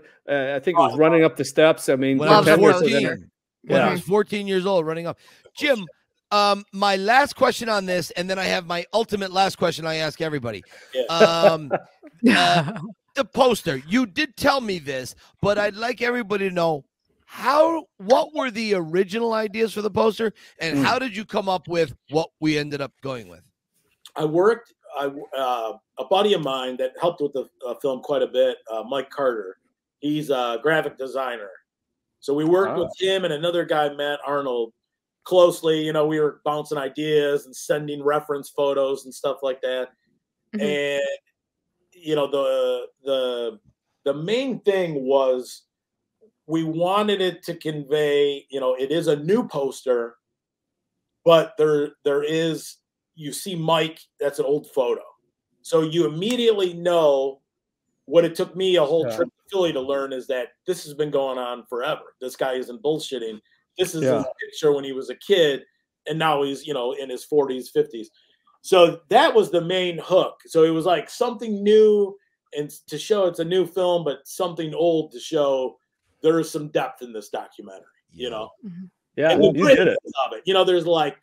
I think it was Oh, running up the steps. I mean, When I was Love the Pretender was in poster. it. 14. When I was 14 years old running up. Jim, um, my last question on this, and then I have my ultimate last question I ask everybody. Yeah. Um, uh, the poster. You did tell me this, but I'd like everybody to know how what were the original ideas for the poster and Mm. how did you come up with what we ended up going with? I worked. I uh, a buddy of mine that helped with the uh, film quite a bit, uh, Mike Carter. He's a graphic designer, so we worked Oh. with him and another guy, Matt Arnold, closely. You know, we were bouncing ideas and sending reference photos and stuff like that. Mhm. And you know, the the the main thing was we wanted it to convey. You know, it is a new poster, but there there is you see Mike, that's an old photo. So you immediately know what it took me a whole Yeah. trip to Philly to learn is that this has been going on forever. This guy isn't bullshitting. This is Yeah. his picture when he was a kid, and now he's, you know, in his 40s, 50s. So that was the main hook. So it was like something new and to show it's a new film, but something old to show there is some depth in this documentary, you know Yeah. and the You did it. brilliance of it. You know, there's like,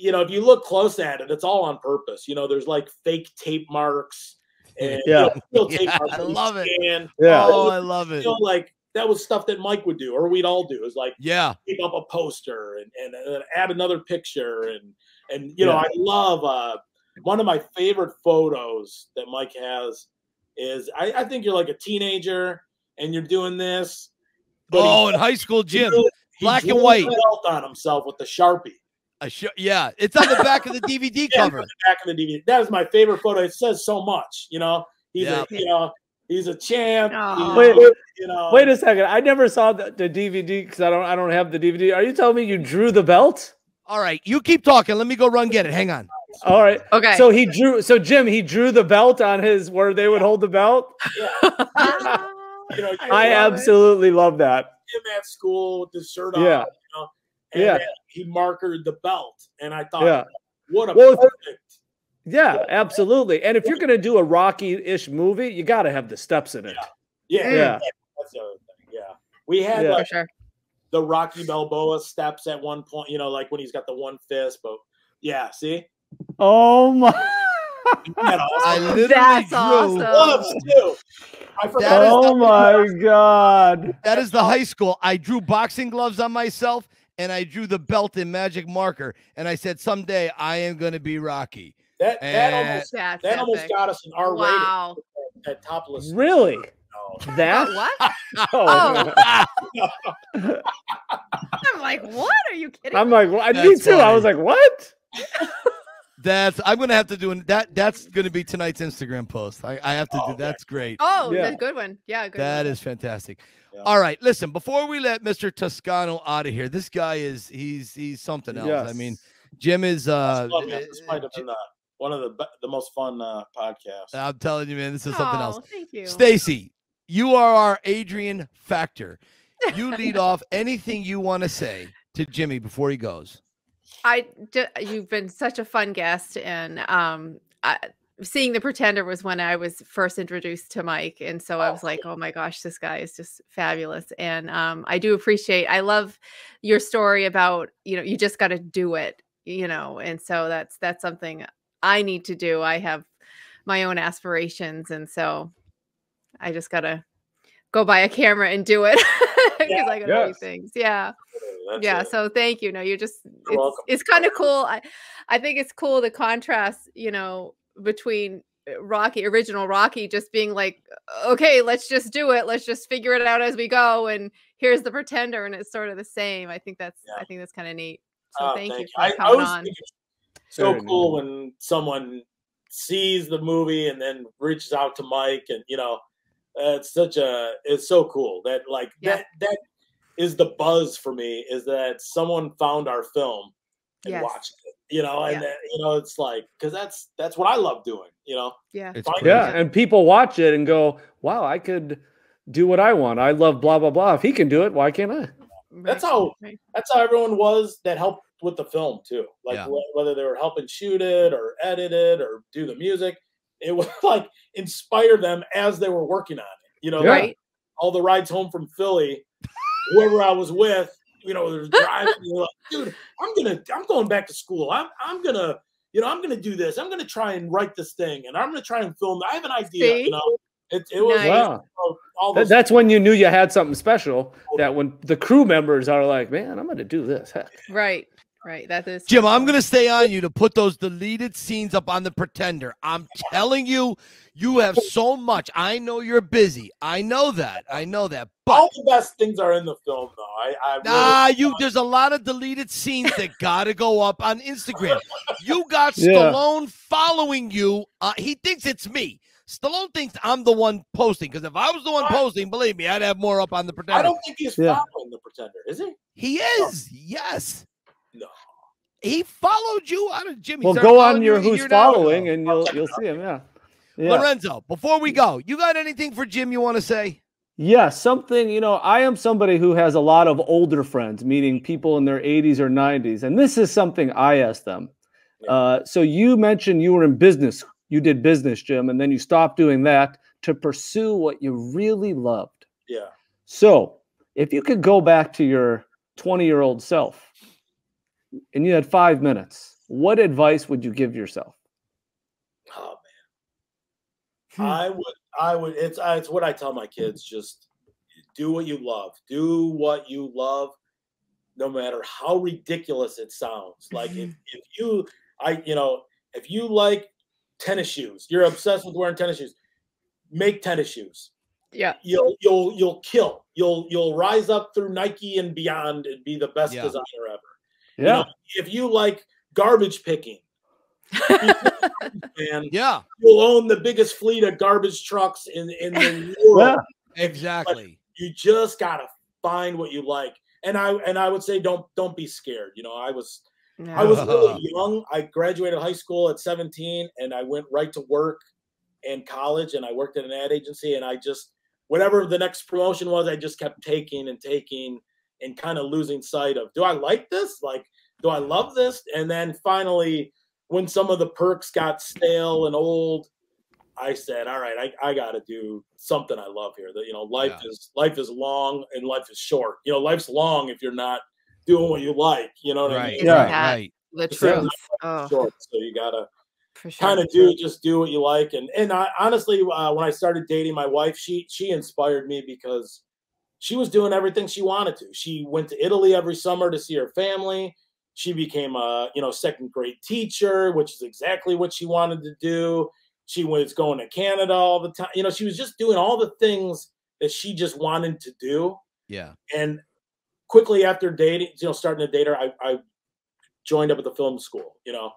you know, if you look close at it, it's all on purpose. You know, there's like fake tape marks and Yeah. you know, tape Yeah, marks I that we love it. scan. Yeah. Oh, I love it. You know, like that was stuff that Mike would do, or we'd all do, is like Yeah. keep up a poster and, and, and add another picture. And, and, you know, I love, uh, one of my favorite photos that Mike has is I, I think you're like a teenager and you're doing this. but he- Oh, in high school, he Jim. drew- he black and drew a white. belt on himself with the Sharpie. I sh- yeah, it's on the back of the DVD Yeah, cover. on the back of the DVD. That is my favorite photo. It says so much. You know, he's Yeah. a you know he's a champ. Aw. Wait, Wait, wait, you know, Wait a second. I never saw the, the DVD because I don't. I don't have the DVD. Are you telling me you drew the belt? All right, you keep talking. Let me go run get it. Hang on. All right. Okay. So he drew. So Jim, he drew the belt on his where they would hold the belt. Ah. you know, I love it. absolutely love that. him at school with his shirt on. Yeah. You know, and Yeah. he markered the belt, and I thought, Yeah. What a Well, perfect. Yeah, absolutely. And if you're gonna do a Rocky-ish movie, you got to have the steps in it. Yeah, Mm. Yeah. That's the other thing. Yeah, we had Yeah. Like sure. the Rocky Balboa steps at one point. You know, like when he's got the one fist. But yeah, see, Oh my! Awesome? I literally That's awesome. gloves too. I forgot. Oh my god! That is the high school. I drew boxing gloves on myself and I drew the belt in magic marker. And I said, someday I am going to be Rocky. that that And- almost That's that almost got us an R Wow. rating at topless. Really? No. That? Oh, what? Oh. oh. I'm like, what? Are you kidding? I'm like, well, me That's too. I was like, what? That's, I'm going to have to do an, that. That's going to be tonight's Instagram post. I, I have to Oh, do okay. That's great. oh, Yeah. that's a good one. Yeah, good That one. is fantastic. Yeah. All right, listen. Before we let Mr. Toscano out of here, this guy is he's he's something else. I mean, Jim is uh, This might have been the, one of the be- the most fun uh, podcasts. I'm telling you, man, this is something else. Oh, Thank you. Stacy, you are our Adrian Factor. You lead off anything you want to say to Jimmy before he goes. I you've been such a fun guest, and um, I, seeing the Pretender was when I was first introduced to Mike, and so I was like, oh my gosh, this guy is just fabulous, and um, I do appreciate. I love your story about you know you just got to do it, you know, and so that's that's something I need to do. I have my own aspirations, and so I just gotta go buy a camera and do it because Yeah. I gotta do things. Yeah That's yeah it. so thank you no you're just it's, welcome. it's kind of cool I, I think it's cool the contrast you know between uh, rocky original rocky just being like okay let's just do it let's just figure it out as we go and here's the pretender and it's sort of the same i think that's Yeah. i think that's kind of neat so Oh, thank, you for I, I coming always on so Very cool when someone sees the movie and then reaches out to Mike, and you know, uh, it's such a it's so cool that like Yeah. that that is the buzz for me is that someone found our film and Yes. watched it. You know, and Yeah. that, you know, it's like because that's that's what I love doing. You know, yeah It's Fine. crazy. Yeah, and people watch it and go, "Wow, I could do what I want. I love blah blah blah. If he can do it, why can't I?" That's how- that's how everyone was that helped with the film too. Like Yeah. wh- whether they were helping shoot it or edit it or do the music, it would like inspire them as they were working on it. You know, Yeah. like right all the rides home from Philly, whoever I was with, you know, they're driving. They're like, dude, I'm gonna, I'm going back to school. I'm, I'm gonna, you know, I'm gonna do this. I'm gonna try and write this thing, and I'm gonna try and film. I have an idea. See? You know, it, it was Nice. you Wow. know, all That- those. that's when you knew you had something special. Oh. That when the crew members are like, "Man, I'm going to do this." Heck. right right that is Jim, I'm going to stay on you to put those deleted scenes up on the Pretender. I'm telling you, you have so much. I know you're busy. I know that. I know that. But all the best things are in the film, though. I, I really, Nah, you. There's a lot of deleted scenes that gotta go up on Instagram. You got Yeah. Stallone following you. Uh, he thinks it's me. Stallone thinks I'm the one posting. Because if I was the one posting, believe me, I'd have more up on the pretender. I don't think he's Yeah. following the Pretender, is he? He is. Yes. No. He followed you out of Jimmy. Well, started go on your who's year now. following, and you'll you'll see him. Yeah. Yeah. Lorenzo, before we go, you got anything for Jim you want to say? Yeah, something, you know, I am somebody who has a lot of older friends, meaning people in their 80s or 90s. And this is something I asked them. Uh, so you mentioned you were in business, you did business, Jim, and then you stopped doing that to pursue what you really loved. Yeah. So if you could go back to your 20 year old self and you had five minutes, what advice would you give yourself? Oh Hmm. man, I would, I would. It's, it's what I tell my kids: just do what you love. Do what you love, no matter how ridiculous it sounds. Like if, if you, I, you know, if you like tennis shoes, you're obsessed with wearing tennis shoes. Make tennis shoes. yeah You'll, you'll, you'll kill. You'll, you'll rise up through Nike and beyond and be the best Yeah. designer ever. You Yeah. know, if you like garbage picking, man, Yeah, you'll own the biggest fleet of garbage trucks in in the world. Yeah. exactly. You just gotta find what you like. And I and I would say don't don't be scared. You know, I was I was really young. I graduated high school at 17 and I went right to work in college and I worked at an ad agency and I just whatever the next promotion was, I just kept taking and taking and kind of losing sight of do I like this? Like, do I love this? And then finally when some of the perks got stale and old, I said, all right, I, I got to do something I love here. That you know, life Yeah. is life is long and life is short. You know, life's long if you're not doing what you like. You know what I Right. mean? Isn't Yeah. Right. the truth? Oh, Short, so you gotta sure. kind of do just do what you like. And and I, honestly, uh, when I started dating my wife, she she inspired me because she was doing everything she wanted to. She went to Italy every summer to see her family. She became a you know second grade teacher, which is exactly what she wanted to do. She was going to Canada all the time. You know, she was just doing all the things that she just wanted to do. Yeah. And quickly after dating, you know, starting to date her, I, I joined up at the film school, you know,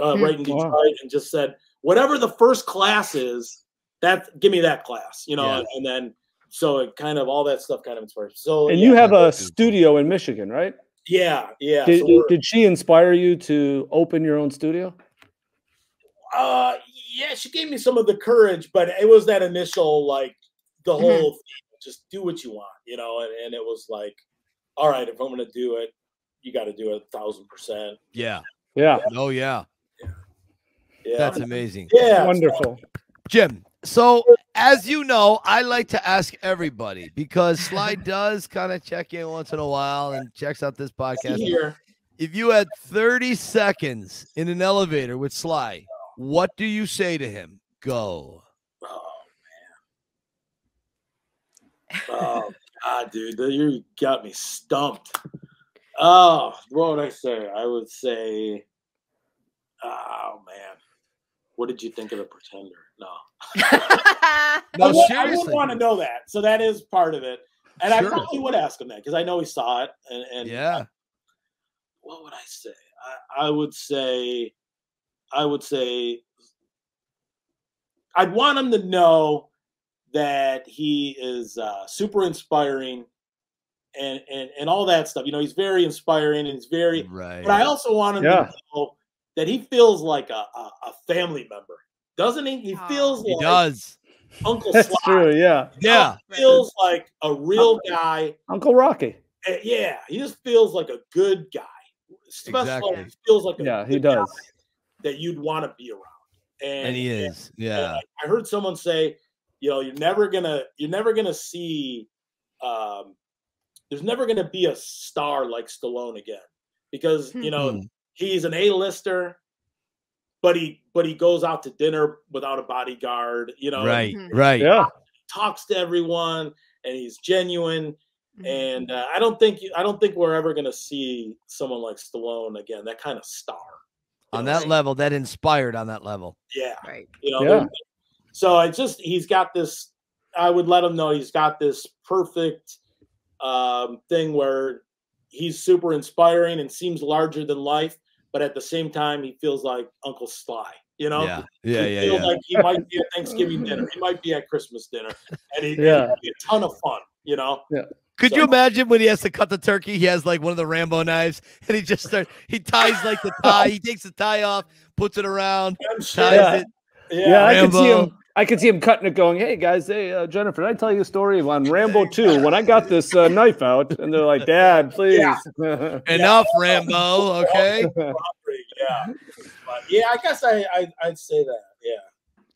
uh, Hmm. right in Detroit, Wow. and just said, whatever the first class is, that give me that class, you know, Yeah. and, and then so it kind of all that stuff kind of inspires. So And yeah, you have a studio in Michigan, right? yeah, yeah. Did, so did, she inspire you to open your own studio? uh, yeah, she gave me some of the courage, but it was that initial like the Mhm. whole thing, just do what you want, you know, and, and it was like, all right, if I'm gonna do it, you got to do it a thousand percent. Yeah. Yeah, Oh yeah. Yeah, That's amazing. yeah, so- wonderful. Jim. So as you know, I like to ask everybody because Sly does kind of check in once in a while and checks out this podcast. here. If you had 30 seconds in an elevator with Sly, what do you say to him? Go. Oh man. Oh god, dude, you got me stumped. Oh, what would I say? I would say, oh man, what did you think of the Pretender? No, No, I, would, I seriously. would want to know that. So that is part of it, and Sure. I probably would ask him that because I know he saw it. And, and Yeah. what would I say? I, I would say, I would say, I'd want him to know that he is uh, super inspiring and, and and all that stuff. You know, he's very inspiring and he's very. Right. But I also want him Yeah. to know that he feels like a, a, a family member, doesn't he? He feels he like does. Uncle That's Sly. true. Yeah, Yeah. Feels like a real guy. Uncle Rocky. Uh, yeah, he just feels like a good guy. Especially Exactly. he feels like a Yeah, he good guy does. that you'd want to be around. And, And he is. and Yeah. I, I heard someone say, you know, you're never gonna you're never gonna see um there's never gonna be a star like Stallone again. Because, you know, Hmm. he's an A-lister, but he but he goes out to dinner without a bodyguard, you know, Right. Mhm. Right. Yeah, talks to everyone and he's genuine. Mhm. And uh, I don't think I don't think we're ever going to see someone like Stallone again. That kind of star On that so- level, that inspired on that level. Yeah, right. you know. Yeah. So I just he's got this. I would let him know he's got this perfect um, thing where he's super inspiring and seems larger than life, but at the same time he feels like Uncle Sly. You know, Yeah. Yeah. he Yeah. feels Yeah. like he might be at Thanksgiving dinner. He might be at Christmas dinner, and he, Yeah. it'd be a ton of fun. You know, yeah. Could So- you imagine when he has to cut the turkey? He has like one of the Rambo knives, and he just starts. He ties like the tie. He takes the tie off, puts it around, I'm ties sure. Yeah. it. Yeah, yeah. I can see him. I could see him cutting it, going, "Hey guys, hey uh, Jennifer, did I tell you a story on Rambo 2 when I got this uh, knife out?" And they're like, "Dad, please." Yeah. Enough, Rambo. Okay, yeah. But yeah, I guess I, I I'd say that. Yeah.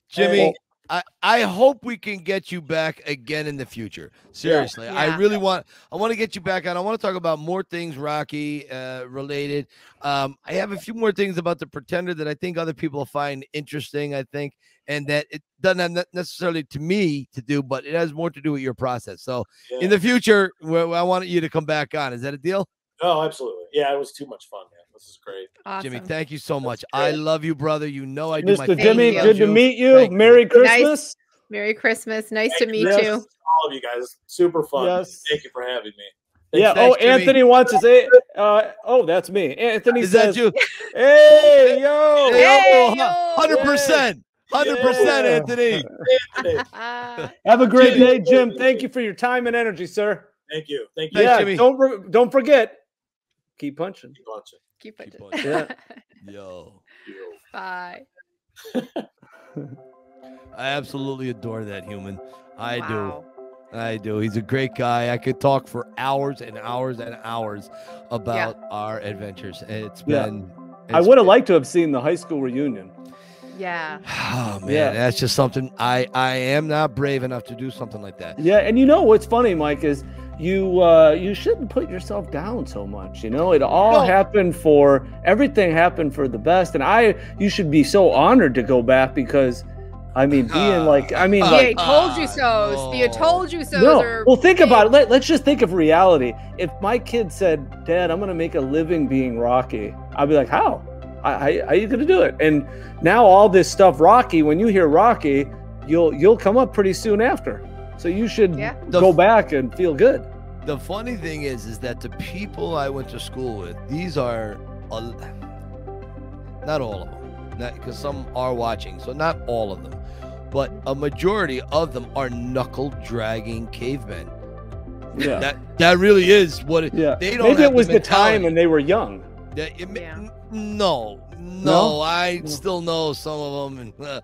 Jimmy. I, I hope we can get you back again in the future. Seriously, I Yeah. really want I want to get you back on. I want to talk about more things Rocky uh, related. Um, I have a few more things about the Pretender that I think other people find interesting. I think, and that it doesn't have necessarily to me to do, but it has more to do with your process. So yeah. in the future, I want you to come back on. Is that a deal, oh, absolutely. Yeah, it was too much fun, man. This is great. Awesome. Jimmy? Thank you so much. I love you, brother. You know I do Mr. Thank Jimmy, you. good to meet you. Thank you. Merry Nice. Christmas. Merry Christmas. Nice to meet Yes. you. All of you guys, super fun. Yes. Thank you for having me. Yeah. Thanks, oh, Jimmy. Anthony wants to say. Uh, oh, that's me. Anthony Is that says, you? "Hey, yo." Hey, Hey, yo, yo. hundred percent, hundred percent, Yeah. Anthony. Today. Have a great Jimmy. day, Jim. Thank you for your time and energy, sir. Thank you. Thank you. Thanks, yeah, Jimmy. don't re- don't forget. Keep punching. Keep watching. Keep it. Keep on. Yeah. Yo. Bye. I absolutely adore that human. I Wow. do. I do. He's a great guy. I could talk for hours and hours and hours about our adventures. It's Yeah. been I It's- would have liked to have seen the high school reunion. Yeah. Oh man, Yeah. that's just something I I am not brave enough to do something like that. Yeah, and you know what's funny, Mike, is you uh you shouldn't put yourself down so much. You know, it all No. happened for everything happened for the best, and I you should be so honored to go back because, I mean, being like I mean, Uh, like, The told you so's. The no. told you so's. no. are Well, think big. about it. Let, let's just think of reality. If my kid said, "Dad, I'm going to make a living being Rocky," I'd be like, "How? I, I, how are you going to do it?" And now all this stuff, Rocky. When you hear Rocky, you'll you'll come up pretty soon after. So you should Yeah. Go f- back and feel good. The funny thing is, is that the people I went to school with, these are, a- not all of them, because some are watching, so not all of them, but a majority of them are knuckle dragging cavemen. Yeah. That that really is what it. yeah. They don't Maybe have it was the, time mentality. and they were young. that it Yeah. n- no, no, No? I No. still know some of them, and uh,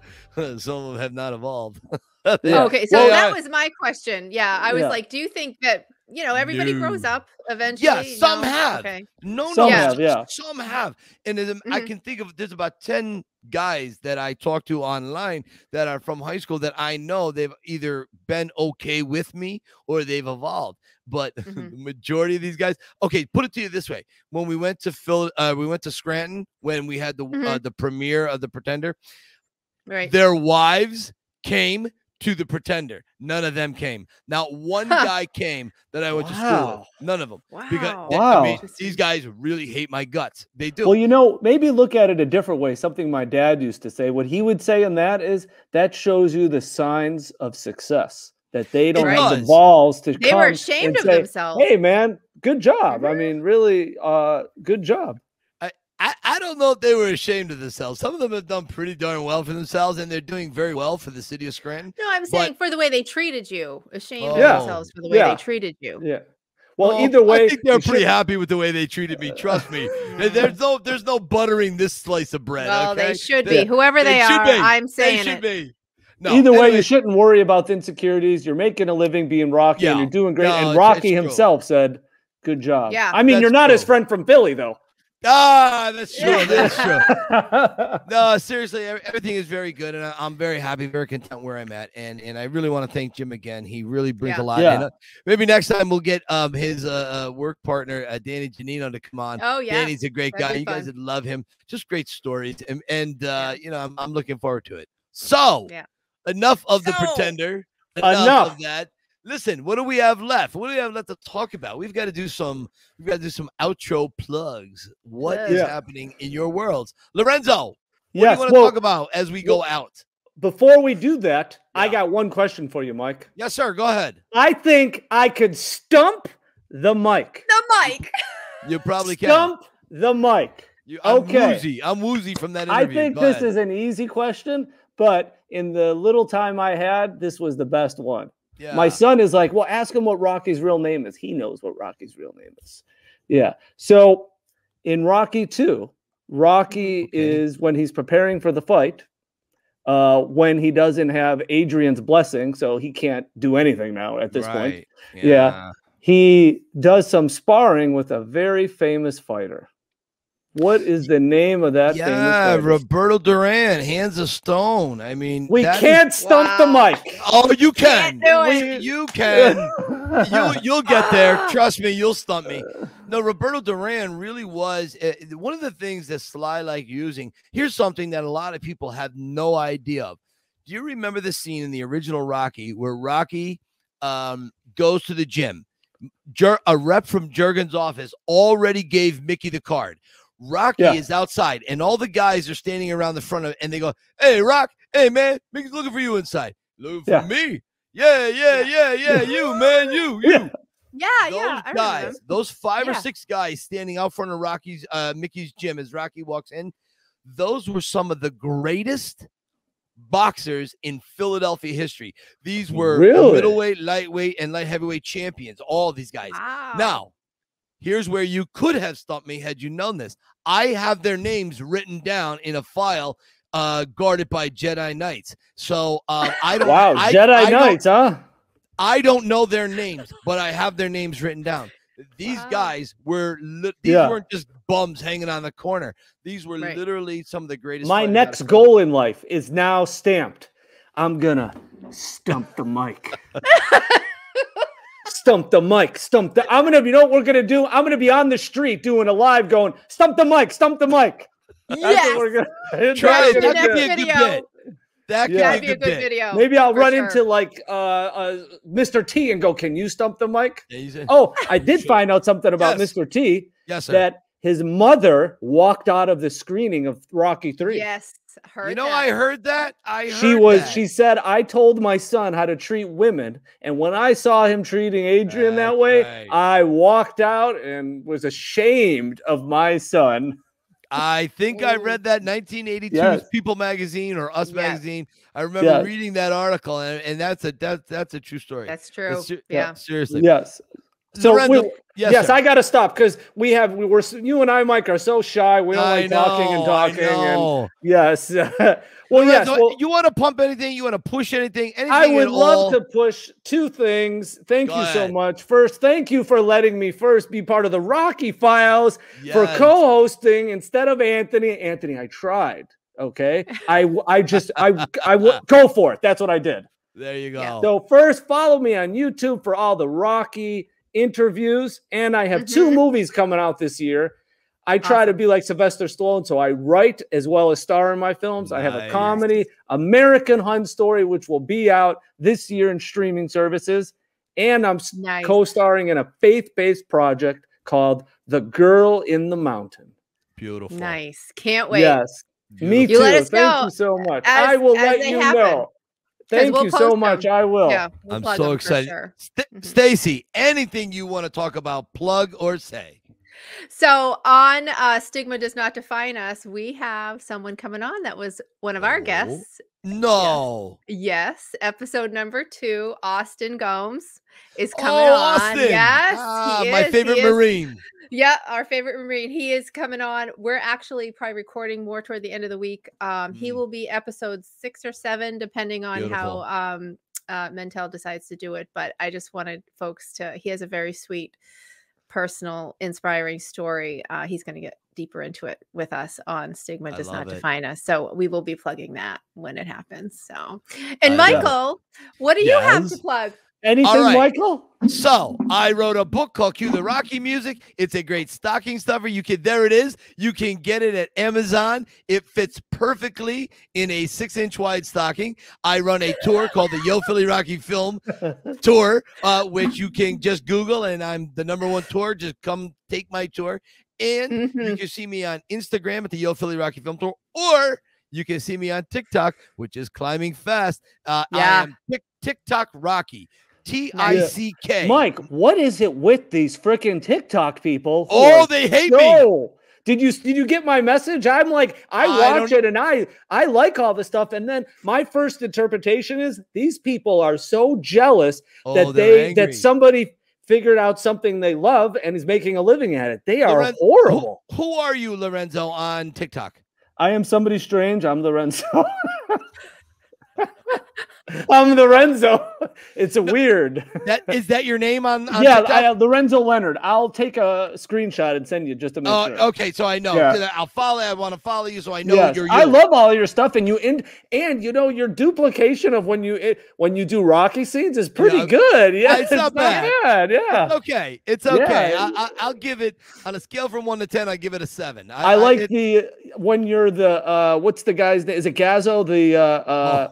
some of them have not evolved. Yeah. Okay, so Well, that I- was my question. Yeah, I was Yeah. like, do you think that you know everybody grows up eventually? Yeah, some No? have. Okay. No, Some no, have, s- yeah. some have, and then I Mhm. can think of there's about ten guys that I talk to online that are from high school that I know they've either been okay with me or they've evolved. But Mhm. the majority of these guys, okay, put it to you this way: when we went to Phil, uh, we went to Scranton when we had the uh, Mhm. the premiere of the Pretender. Right. Their wives came to the Pretender. None of them came. Not one Huh. guy came that I went to school with. None of them. Wow. Because they- I Wow. mean, these guys really hate my guts. They do. Well, you know, maybe look at it a different way. Something my dad used to say. What he would say in that is that shows you the signs of success that they don't have the balls to they come were ashamed and of say, themselves. Hey, man, good job. I Mhm. mean, really, uh, good job. I, I don't know if they were ashamed of themselves. Some of them have done pretty darn well for themselves, and they're doing very well for the city of Scranton. no, I'm but- saying for the way they treated you, ashamed Yeah. of themselves for the way Yeah. they treated you. Yeah. Well, Well, either way, I think they're pretty should- happy with the way they treated me. Trust me. There's no there's no buttering this slice of bread. Well, okay? they should They- be. Whoever they, they are, be. I'm saying They saying should it. be. No, Either way, anyway, you shouldn't worry about the insecurities. You're making a living being Rocky, and you're doing great. No, and Rocky it's true. himself said, "Good job." Yeah, I mean, you're that's not his friend from Philly, though. Ah, that's true. Yeah. That's true. No, seriously, everything is very good, and I, I'm very happy, very content where I'm at, and and I really want to thank Jim again. He really brings Yeah. a lot. Yeah. And, uh, maybe next time we'll get um his uh, uh work partner uh, Danny Janino to come on. Oh yeah. Danny's a great that'd guy. You guys would love him. Just great stories, and and uh, Yeah. you know I'm, I'm looking forward to it. So, Yeah. enough of the pretender. Enough, Enough. of that. Listen, what do we have left? What do we have left to talk about? We've got to do some. We've got to do some outro plugs. What is Yeah. happening in your worlds, Lorenzo? What do you want to Well, talk about as we go out? before we do that, I got one question for you, Mike. Yes, sir. Go ahead. I think I could stump the mic. The mic. You probably can. Stump the mic. You, I'm Okay. woozy. I'm woozy from that I think Go this ahead. is an easy question, but in the little time I had, this was the best one. Yeah. My son is like, well, ask him what Rocky's real name is. He knows what Rocky's real name is. Yeah. So in Rocky 2, Rocky Okay. is when he's preparing for the fight, uh, when he doesn't have Adrian's blessing, so he can't do anything now at this point. Right. Yeah. He does some sparring with a very famous fighter. What is the name of that Yeah, famous fighter? Roberto Duran, hands of stone. I mean, we can't stump the mic. oh, you can. Can't do We- You can. you you'll get there. Trust me, you'll stump me. No, Roberto Duran really was uh, one of the things that Sly like using. Here's something that a lot of people have no idea of. Do you remember the scene in the original Rocky where Rocky um, goes to the gym? Jer- a rep from Jergens' office already gave Mickey the card. Rocky Yeah. is outside, and all the guys are standing around the front of and they go, "Hey, Rock! Hey, man, Mickey's looking for you inside. Looking for Yeah. me? Yeah, yeah, yeah, yeah. You, man, you, you." Yeah. Yeah, those yeah. Guys, them. those five or six guys standing out front of Rocky's uh Mickey's gym as Rocky walks in, those were some of the greatest boxers in Philadelphia history. These were Really? middleweight, lightweight, and light heavyweight champions. All these guys. Wow. Now, here's where you could have stumped me had you known this. I have their names written down in a file uh guarded by Jedi Knights. So um I don't Wow, I, Jedi I don't- Knights, huh? I don't know their names, but I have their names written down. These Wow. guys were li- these Yeah. weren't just bums hanging on the corner. These were Right. literally some of the greatest. My next goal in life is now stamped. I'm gonna stump the mic. stump the mic. Stump the. I'm gonna. You know what we're gonna do? I'm gonna be on the street doing a live, going stump the mic. Stump the mic. That's what Yes. we're gonna. Try it. That could be a good video. bit. That could Yeah. That'd be be a a good good bit. video. Maybe I'll run sure. into like uh, uh, Mr. T and go, "Can you stump the mic?" Yeah, he's a- Oh, I did find out something about Yes. Mr. T yes, sir. that his mother walked out of the screening of Rocky Three. Yes, heard you know, that. I heard that. I she was that. she said i told my son how to treat women and when i saw him treating adrian that way right. i walked out and was ashamed of my son I think I read that 1982 Yes. People magazine or Us Yes. magazine. I remember Yes. reading that article, and, and that's a that's that's a true story. That's true. It's ser- yeah. seriously. yes so Lorenzo- we, yes, yes, sir. i gotta stop because we have we were you and i mike are so shy we don't I like talking and talking and yes well yes well, you want to pump anything? You want to push anything? Anything? I would love all? to push two things. Thank Go you so much. First, thank you for letting me first be part of the Rocky Files. for co-hosting instead of Anthony. Anthony, I tried. Okay, I I just I I I w- go for it. That's what I did. There you go. Yeah. So first, follow me on YouTube for all the Rocky interviews, and I have two Mhm. movies coming out this year. I try to be like Sylvester Stallone, so I write as well as star in my films. I have a comedy, American Hunt Story, which will be out this year in streaming services, and I'm Nice. co-starring in a faith-based project called The Girl in the Mountain. Beautiful. Nice. Can't wait. Yes, me Beautiful. too. You let us Thank know you so much. as- I will let you happen. know. Thank we'll you so post much. I will. Yeah. we'll I'm so excited. sure. St- Mhm. Stacy, anything you want to talk about, plug or say? So on uh, Stigma Does Not Define Us, we have someone coming on that was one of our Oh. guests. No. Yes, episode number two, Austin Gomes is coming oh, on. Austin. Yes, Ah, he my is, he favorite is. Marine. Yeah, our favorite Marine. He is coming on. We're actually probably recording more toward the end of the week. Um, He Mm. will be episode six or seven, depending on Beautiful. how um, uh, Mentel decides to do it. But I just wanted folks to, he has a very sweet, personal, inspiring story. Uh, he's going to get deeper into it with us on Stigma Does Not it. Define Us. So we will be plugging that when it happens. So, and I love it. Michael, what do you have to plug? Anything, right. Michael? So I wrote a book called Cue the Rocky Music. It's a great stocking stuffer. You can there it is. You can get it at Amazon. It fits perfectly in a six inch wide stocking. I run a tour called the Yo Philly Rocky Film Tour, uh, which you can just Google, and I'm the number one tour. Just come take my tour, and you Mhm. can see me on Instagram at the Yo Philly Rocky Film Tour, or you can see me on TikTok, which is climbing fast. Uh, I Yeah. am Tik- TikTok Rocky. T I C K. Mike, what is it with these freaking TikTok people? Oh, they hate me. so- Did you did you get my message? I'm like, I I watch don't- it and I I like all the stuff. And then my first interpretation is these people are so jealous Oh, that they're angry. that somebody figured out something they love and is making a living at it. They are Loren- horrible. Who, who are you, Lorenzo, on TikTok? I am somebody strange. I'm Lorenzo. I'm Lorenzo. It's a weird. That is that your name on? on yeah, I, uh, Lorenzo Leonard. I'll take a screenshot and send you just to make Oh, sure. okay. So I know. Yeah. I'll follow. I want to follow you, so I know Yes, you're you. I love all your stuff, and you and and you know your duplication of when you it, when you do Rocky scenes is pretty Yeah, good. Yeah, it's not bad. bad. Yeah, It's okay. It's okay. Yeah. I, I, I'll give it on a scale from one to ten. I give it a seven. I, I like it- the when you're the uh what's the guy's name? Is it Gazzo? The uh uh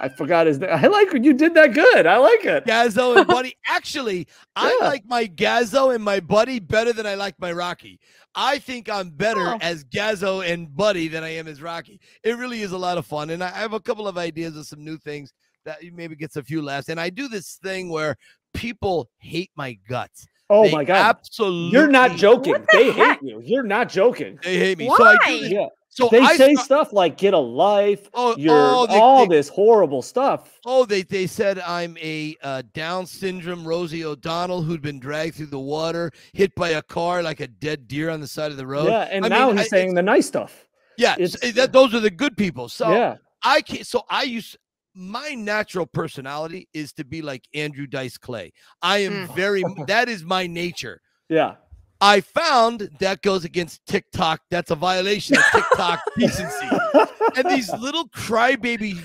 I forgot his name. I like when you did that good. I like it. Gazzo and Buddy. Actually, I like my Gazzo and my Buddy better than I like my Rocky. I think I'm better Oh. as Gazzo and Buddy than I am as Rocky. It really is a lot of fun, and I have a couple of ideas of some new things that maybe gets a few laughs. And I do this thing where people hate my guts. Oh They my god. Absolutely, You're not joking. The They heck? hate you. You're not joking. They hate me. So I do Why? this- Yeah. So They I say sta- stuff like get a life. oh, You're oh, they, all they- this horrible stuff. oh, they they said I'm a uh, Down syndrome Rosie O'Donnell who'd been dragged through the water, hit by a car like a dead deer on the side of the road. Yeah, and I now mean, he's I- saying the nice stuff. Yeah, it's- s- that, those are the good people. So yeah. I can't. So I use my natural personality is to be like Andrew Dice Clay. I am Mm. very. That is my nature. Yeah. I found that goes against TikTok. That's a violation of TikTok decency. And these little crybaby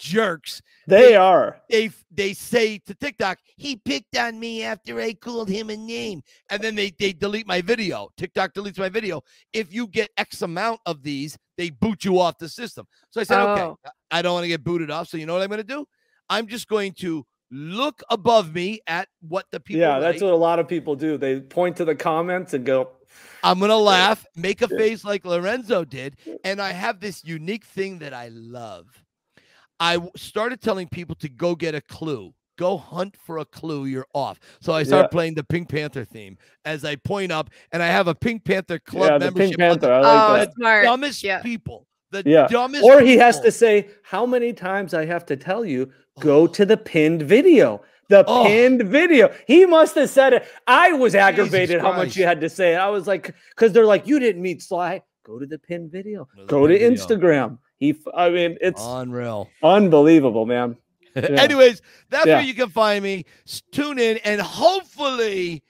jerks, they are. they they say to TikTok, he picked on me after I called him a name, and then they they delete my video. TikTok deletes my video. If you get X amount of these, they boot you off the system. So I said, okay, Oh. I don't want to get booted off. So you know what I'm going to do? I'm just going to look above me at what the people. yeah, that's what a lot of people do. They point to the comments and go, I'm gonna laugh, make a face like Lorenzo did, and I have this unique thing that I love. I started telling people to go get a clue. Go hunt for a clue. You're off. So I start Yeah. playing the Pink Panther theme as I point up, and I have a Pink Panther club yeah, the membership. Pink on Panther. the I oh, like that. smart. dumbest Yeah. people. The Yeah. dumbest. Or he has to say, How many times I have to tell you, go oh. to the pinned video? The Oh. pinned video. He must have said it. I was aggravated how much you had to say it. I was like, because they're like, You didn't meet Sly. Go to the pinned video. Go to the Go to pinned video. Instagram. He, I mean, it's unreal. unbelievable, man. Anyways, that's Yeah. where you can find me. Tune in, and hopefully,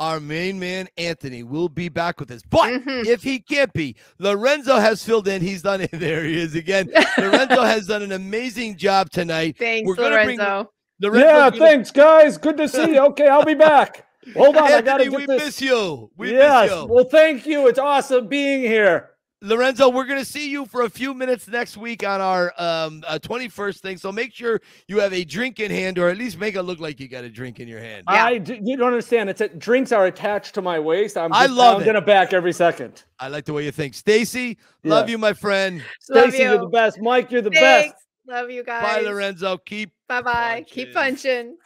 our main man Anthony will be back with us. But Mhm. if he can't be, Lorenzo has filled in. He's done it. There he is again. Lorenzo has done an amazing job tonight. Thanks, We're gonna bring- Lorenzo. Yeah, gonna- thanks, guys. Good to see you. Okay, I'll be back. Hold on, I gotta Anthony, get we this. miss you. We yes. miss you. Well, thank you. It's awesome being here. Lorenzo, we're going to see you for a few minutes next week on our um, uh, 21st thing. So make sure you have a drink in hand, or at least make it look like you got a drink in your hand. Yeah. I d- you don't understand. It's a, drinks are attached to my waist. I'm I just love pounding it. it back every second. I like the way you think. Stacy, love you, my friend. Love Stacy, you're the best. Mike, you're the Thanks. best. Love you guys. Bye. Lorenzo. Keep Bye bye. Keep punching.